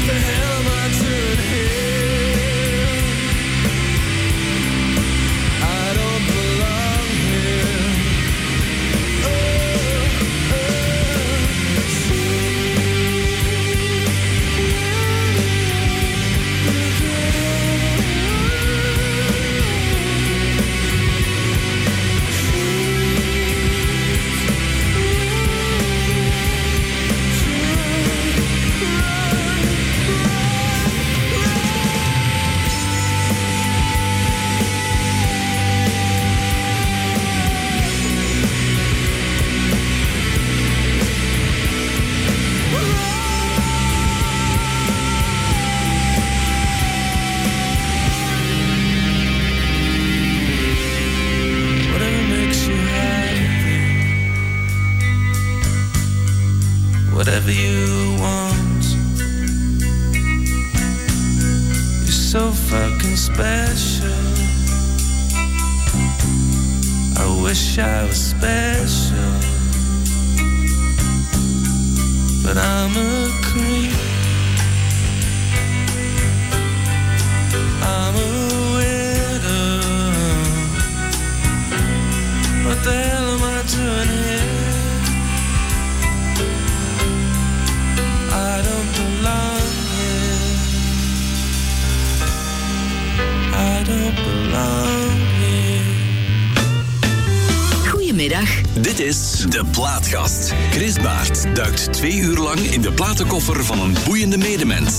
up the hell?
Van een boeiende medemens.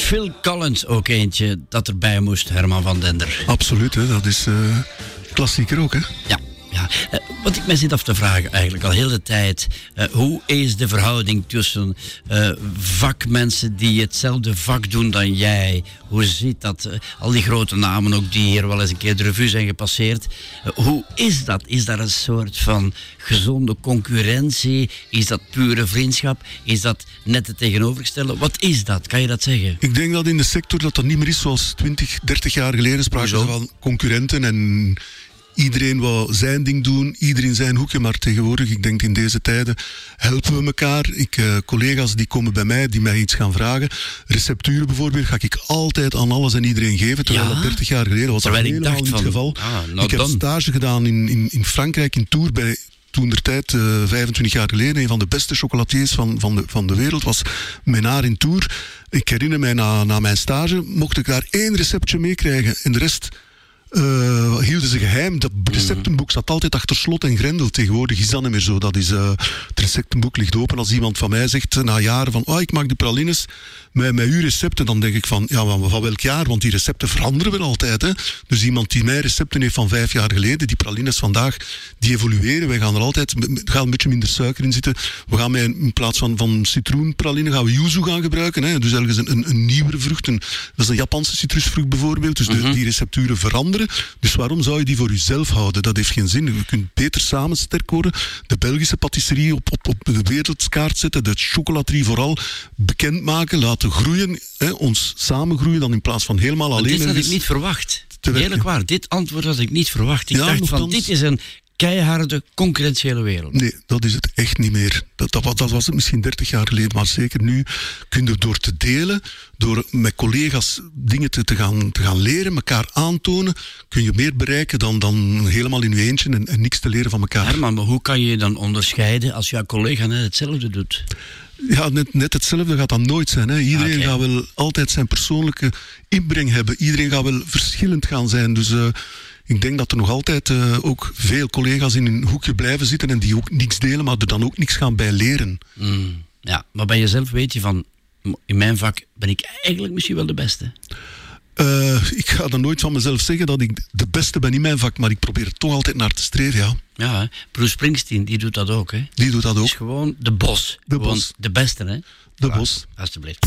Tonight.
Phil Collins ook eentje dat erbij moest, Herman van Dender.
Absoluut, hè. dat is eh, klassieker ook. Hè.
Ja. Ja, eh, wat ik mij zit af te vragen eigenlijk al heel de tijd. eh, hoe is de verhouding tussen eh, vakmensen die hetzelfde vak doen dan jij? Hoe zit dat? eh, al die grote namen ook die hier wel eens een keer de revue zijn gepasseerd. Hoe is dat? Is daar een soort van gezonde concurrentie? Is dat pure vriendschap? Is dat net het tegenovergestelde? Wat is dat? Kan je dat zeggen?
Ik denk dat in de sector dat dat niet meer is zoals 20, 30 jaar geleden spraken ze van concurrenten en iedereen wou zijn ding doen, iedereen zijn hoekje. Maar tegenwoordig, ik denk in deze tijden, helpen we elkaar. Ik, eh, collega's die komen bij mij, die mij iets gaan vragen. Recepturen bijvoorbeeld, ga ik altijd aan alles en iedereen geven. Terwijl
Ja?
dat 30 jaar geleden was dat helemaal niet het
van,
geval.
ah, nou
ik heb
dan.
stage gedaan in, in, in Frankrijk, in Tours, bij toen der tijd, eh, 25 jaar geleden, een van de beste chocolatiers van, van, de, van de wereld was Menard in Tours. Ik herinner mij, na, na mijn stage mocht ik daar één receptje meekrijgen en de rest eh, hielden ze geheim. Dat receptenboek zat altijd achter slot en grendel. Tegenwoordig is dat niet meer zo. Dat is, eh, het receptenboek ligt open. Als iemand van mij zegt eh, na jaren van oh, ik maak die pralines met, met uw recepten, dan denk ik van ja, maar van welk jaar? Want die recepten veranderen wel altijd. Hè? Dus iemand die mij recepten heeft van vijf jaar geleden, die pralines vandaag, die evolueren. Wij gaan er altijd, er gaat een beetje minder suiker in zitten. We gaan met, in plaats van, van citroenpraline gaan we yuzu gaan gebruiken. Hè? Dus ergens een, een, een nieuwere vrucht. Een, dat is een Japanse citrusvrucht bijvoorbeeld. Dus de- die recepturen veranderen. Dus waarom zou je die voor jezelf houden? Dat heeft geen zin. Je kunt beter samen sterk worden. De Belgische patisserie op, op, op de wereldkaart zetten. De chocolaterie vooral bekendmaken. Laten groeien. Hè? Ons samen groeien dan in plaats van helemaal
Maar
alleen
dit had ik niet verwacht. Eerlijk waar, dit antwoord had ik niet verwacht. Ik
Ja,
dacht van, dit is een keiharde concurrentiële wereld.
Nee, dat is het echt niet meer. Dat, dat, dat was het misschien 30 jaar geleden, maar zeker nu kun je door te delen, door met collega's dingen te, te, gaan, te gaan leren, elkaar aantonen, kun je meer bereiken dan, dan helemaal in je eentje en, en niks te leren van elkaar.
Herman, maar hoe kan je je dan onderscheiden als jouw collega net hetzelfde doet?
Ja, net, net hetzelfde gaat dat nooit zijn. Hè. Iedereen
Oké.
gaat wel altijd zijn persoonlijke inbreng hebben. Iedereen gaat wel verschillend gaan zijn. Dus eh, ik denk dat er nog altijd eh, ook veel collega's in een hoekje blijven zitten en die ook niks delen, maar er dan ook niks gaan bij leren.
Mm, ja, maar bij jezelf weet je van, in mijn vak ben ik eigenlijk misschien wel de beste.
Eh, ik ga dan nooit van mezelf zeggen dat ik de beste ben in mijn vak, maar ik probeer er toch altijd naar te streven, ja.
Ja, hè. Bruce Springsteen, die doet dat ook, hè?
Die doet dat ook.
Is gewoon de bos.
De
Gewoon
bos.
De beste, hè?
De bos.
Alsjeblieft.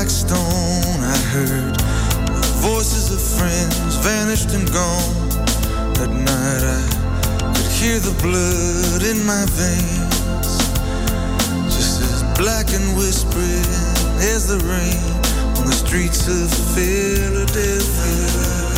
Like stone. I heard the voices of friends vanished and gone. At night I could hear the blood in my veins, just as black and whispering as the rain on the streets of Philadelphia.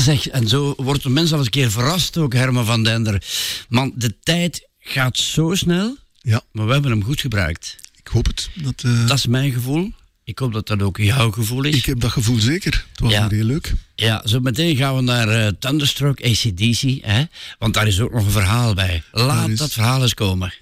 Zeg, en zo wordt de mens al eens een keer verrast ook, Herman van Dender. Man, de tijd gaat zo snel,
Ja.
maar we hebben hem goed gebruikt.
Ik hoop het. Dat, eh,
Dat is mijn gevoel. Ik hoop dat dat ook jouw gevoel is.
Ik heb dat gevoel zeker. Het was
Ja.
heel leuk.
Ja, zo meteen gaan we naar eh, Thunderstruck, ACDC, hè? want daar is ook nog een verhaal bij. Laat
is-
dat verhaal eens komen.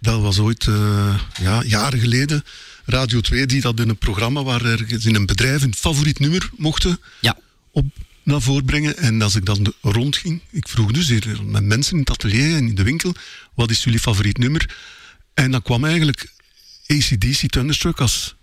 Dat was ooit, eh, ja, jaren geleden, Radio 2, die dat in een programma waar ergens in een bedrijf een favoriet nummer mochten
Ja.
op, naar voren brengen. En als ik dan rondging, ik vroeg dus hier met mensen in het atelier en in de winkel, wat is jullie favoriet nummer? En dan kwam eigenlijk ACDC Thunderstruck als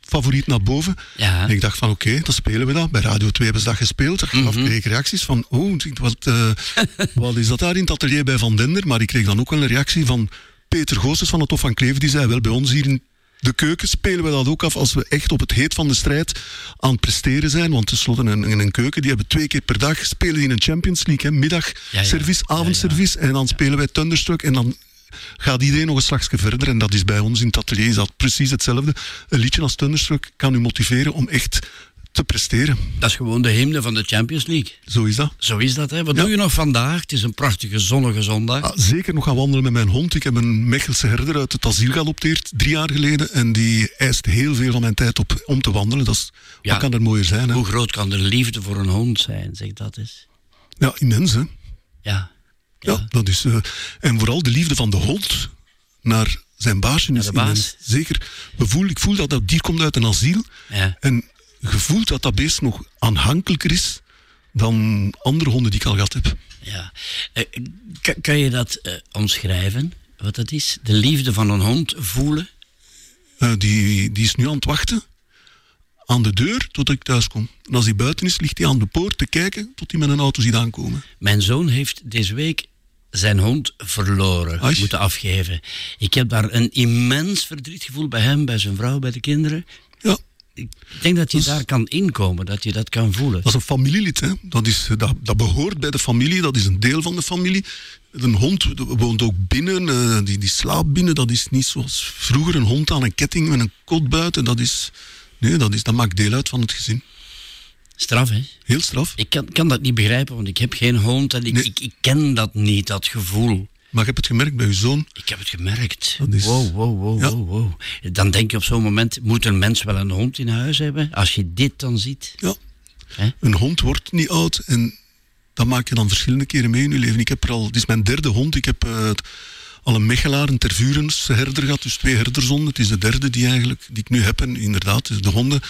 favoriet naar boven.
Ja.
En ik dacht van oké, dan spelen we dat. Bij Radio 2 hebben ze dat gespeeld. Ik kreeg ik reacties van, oh, wat, eh, wat is dat daar in het atelier bij Van Dender? Maar ik kreeg dan ook wel een reactie van Peter Goossens van het Hof van Kleef. Die zei, wel bij ons hier in de keuken spelen we dat ook af als we echt op het heet van de strijd aan het presteren zijn. Want tenslotte een, een, een keuken, die hebben twee keer per dag spelen die in een Champions League. Hè, middagservice, avondservice. En dan spelen wij Thunderstruck en dan gaat iedereen nog een slagje verder. En dat is bij ons in het atelier is dat precies hetzelfde. Een liedje als Thunderstruck kan u motiveren om echt te presteren.
Dat is gewoon de hymne van de Champions League.
Zo is dat.
Zo is dat, hè? Wat doe je nog vandaag? Het is een prachtige zonnige zondag.
Ah, zeker nog gaan wandelen met mijn hond. Ik heb een Mechelse herder uit het asiel geadopteerd, drie jaar geleden. En die eist heel veel van mijn tijd op om te wandelen. Dat is,
Ja.
Wat kan er mooier zijn? Hè?
Hoe groot kan de liefde voor een hond zijn? Zeg dat eens.
Ja, immens hè.
Ja.
Ja, dat is... eh, en vooral de liefde van de hond naar zijn baasje is
baas.
Zeker. We ik voel dat dat dier komt uit een asiel.
Ja.
En je voelt dat dat beest nog aanhankelijker is dan andere honden die ik al gehad heb.
Ja. Eh, kan, kan je dat eh, omschrijven? Wat dat is? De liefde van een hond voelen?
Eh, die, die is nu aan het wachten aan de deur totdat ik thuis kom. En als hij buiten is, ligt hij aan de poort te kijken tot hij met een auto ziet aankomen.
Mijn zoon heeft deze week zijn hond verloren,
Ai.
moeten afgeven. Ik heb daar een immens verdrietgevoel bij hem, bij zijn vrouw, bij de kinderen. Ik denk dat je daar kan inkomen, dat je dat kan voelen.
Dat is een familielid, hè? Dat, is, eh, dat, dat behoort bij de familie, dat is een deel van de familie. Een hond woont ook binnen, eh, die, die slaapt binnen. Dat is niet zoals vroeger een hond aan een ketting met een kot buiten. Dat, is, nee, dat, is, dat maakt deel uit van het gezin.
Straf, hè?
Heel straf.
Ik kan, kan dat niet begrijpen, want ik heb geen hond en ik, ik, ik ken dat niet, dat gevoel.
Maar je hebt het gemerkt bij je zoon.
Ik heb het gemerkt.
Is-
Wow, wow, wow,
Ja.
wow, wow. Dan denk je op zo'n moment, moet een mens wel een hond in huis hebben? Als je dit dan ziet.
Ja. Een hond wordt niet oud en dat maak je dan verschillende keren mee in je leven. Ik heb er al, het is mijn derde hond. Ik heb het- al een Mechelaar, een herder gehad, dus twee herdershonden. Het is de derde die, eigenlijk, die ik nu heb. En inderdaad, dus de honden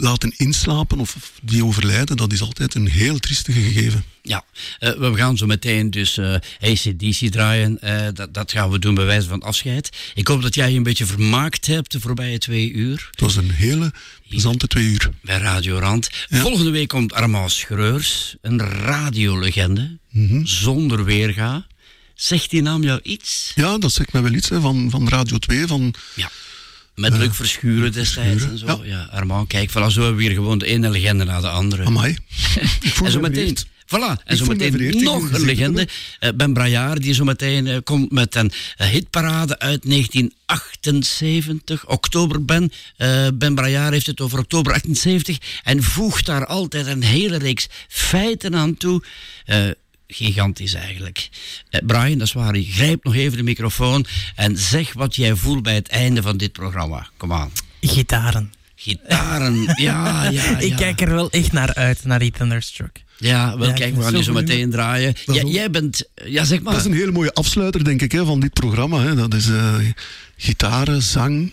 laten inslapen of die overlijden, dat is altijd een heel triestige gegeven.
Ja, eh, we gaan zo meteen dus eh ACDC draaien. Eh, dat, dat gaan we doen bij wijze van afscheid. Ik hoop dat jij je een beetje vermaakt hebt de voorbije twee uur
Het was een hele plezante twee uur.
bij Radio Rand.
Ja.
Volgende week komt Armand Schreurs, een radiolegende,
Mhm.
zonder weerga. Zegt die naam jou iets?
Ja, dat zegt mij wel iets hè, van, van Radio 2. Van,
Ja. Met Luc Verschuren destijds en zo. Ja. Armand, kijk, voilà, zo hebben we hier gewoon de ene legende na de andere.
amai.
En zo
me
meteen, voilà, en zo meteen nog een legende. Eh, ben Brajaar, die zo meteen eh, komt met een eh, hitparade uit 1978. Oktober Ben. Ben Brajaar heeft het over oktober 78 en voegt daar altijd een hele reeks feiten aan toe. Gigantisch eigenlijk. Eh, Brian, dat is waar. Grijp nog even de microfoon en zeg wat jij voelt bij het einde van dit programma. Kom aan.
Gitaren.
Gitaren, ja, ja,
Ik
ja.
kijk er wel echt naar uit, naar die Thunderstruck.
Ja, wel
Ja,
kijk,
ik
we gaan nu zo meteen draaien.
Dat is
Jij,
ook-
jij bent, ja zeg maar.
Dat is een hele mooie afsluiter, denk ik, hè, van dit programma. Hè. Dat is eh, gitaren, zang,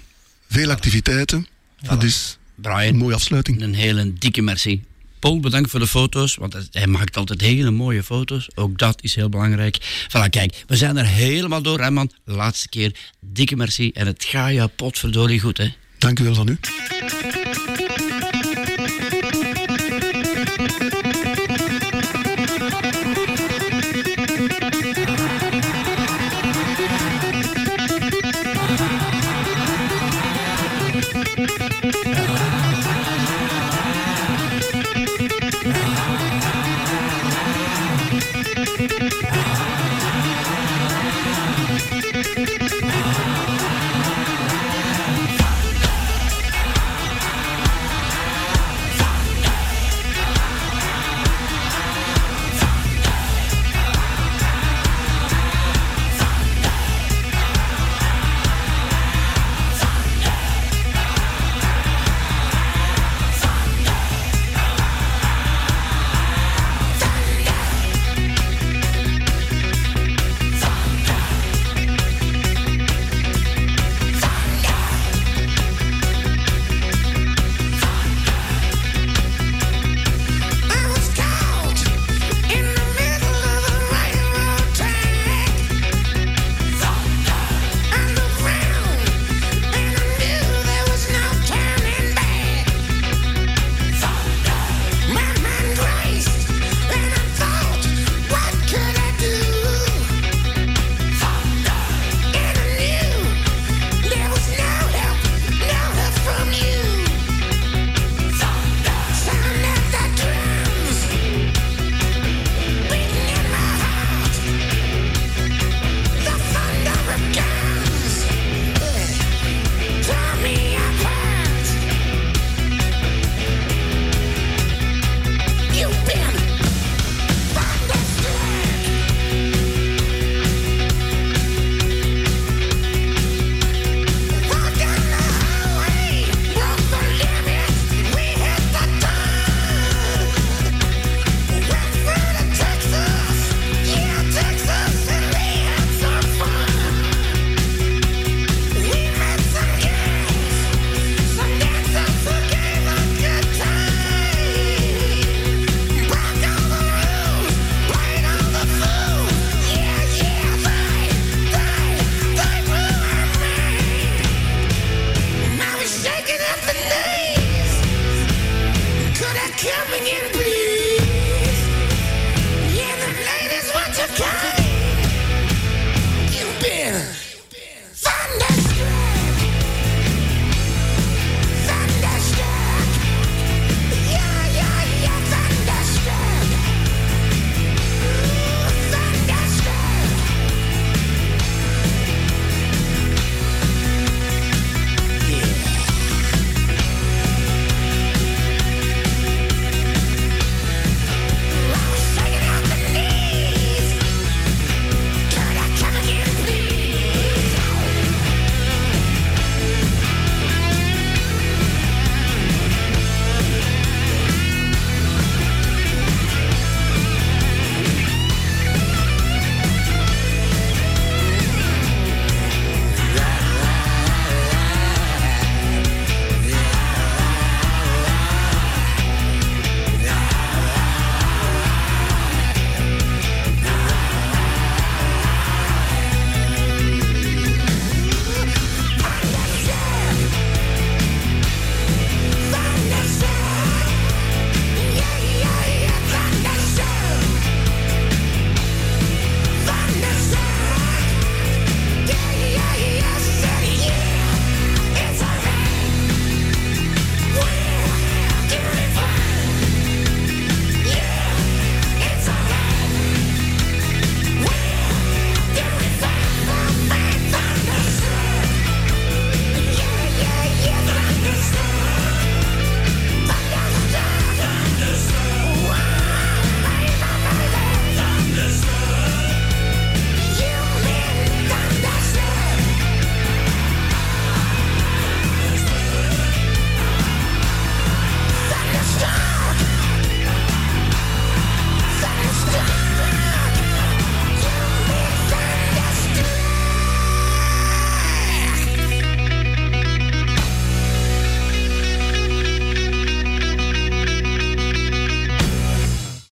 veel activiteiten. Dat is
Brian,
een mooie afsluiting.
Een hele dikke merci. Paul, bedankt voor de foto's, want hij- maakt altijd hele mooie foto's. Ook dat is heel belangrijk. Voilà, kijk, we zijn er helemaal door, hè. Laatste keer, dikke merci. En het gaat je potverdorie goed, hè.
Dank u wel van u.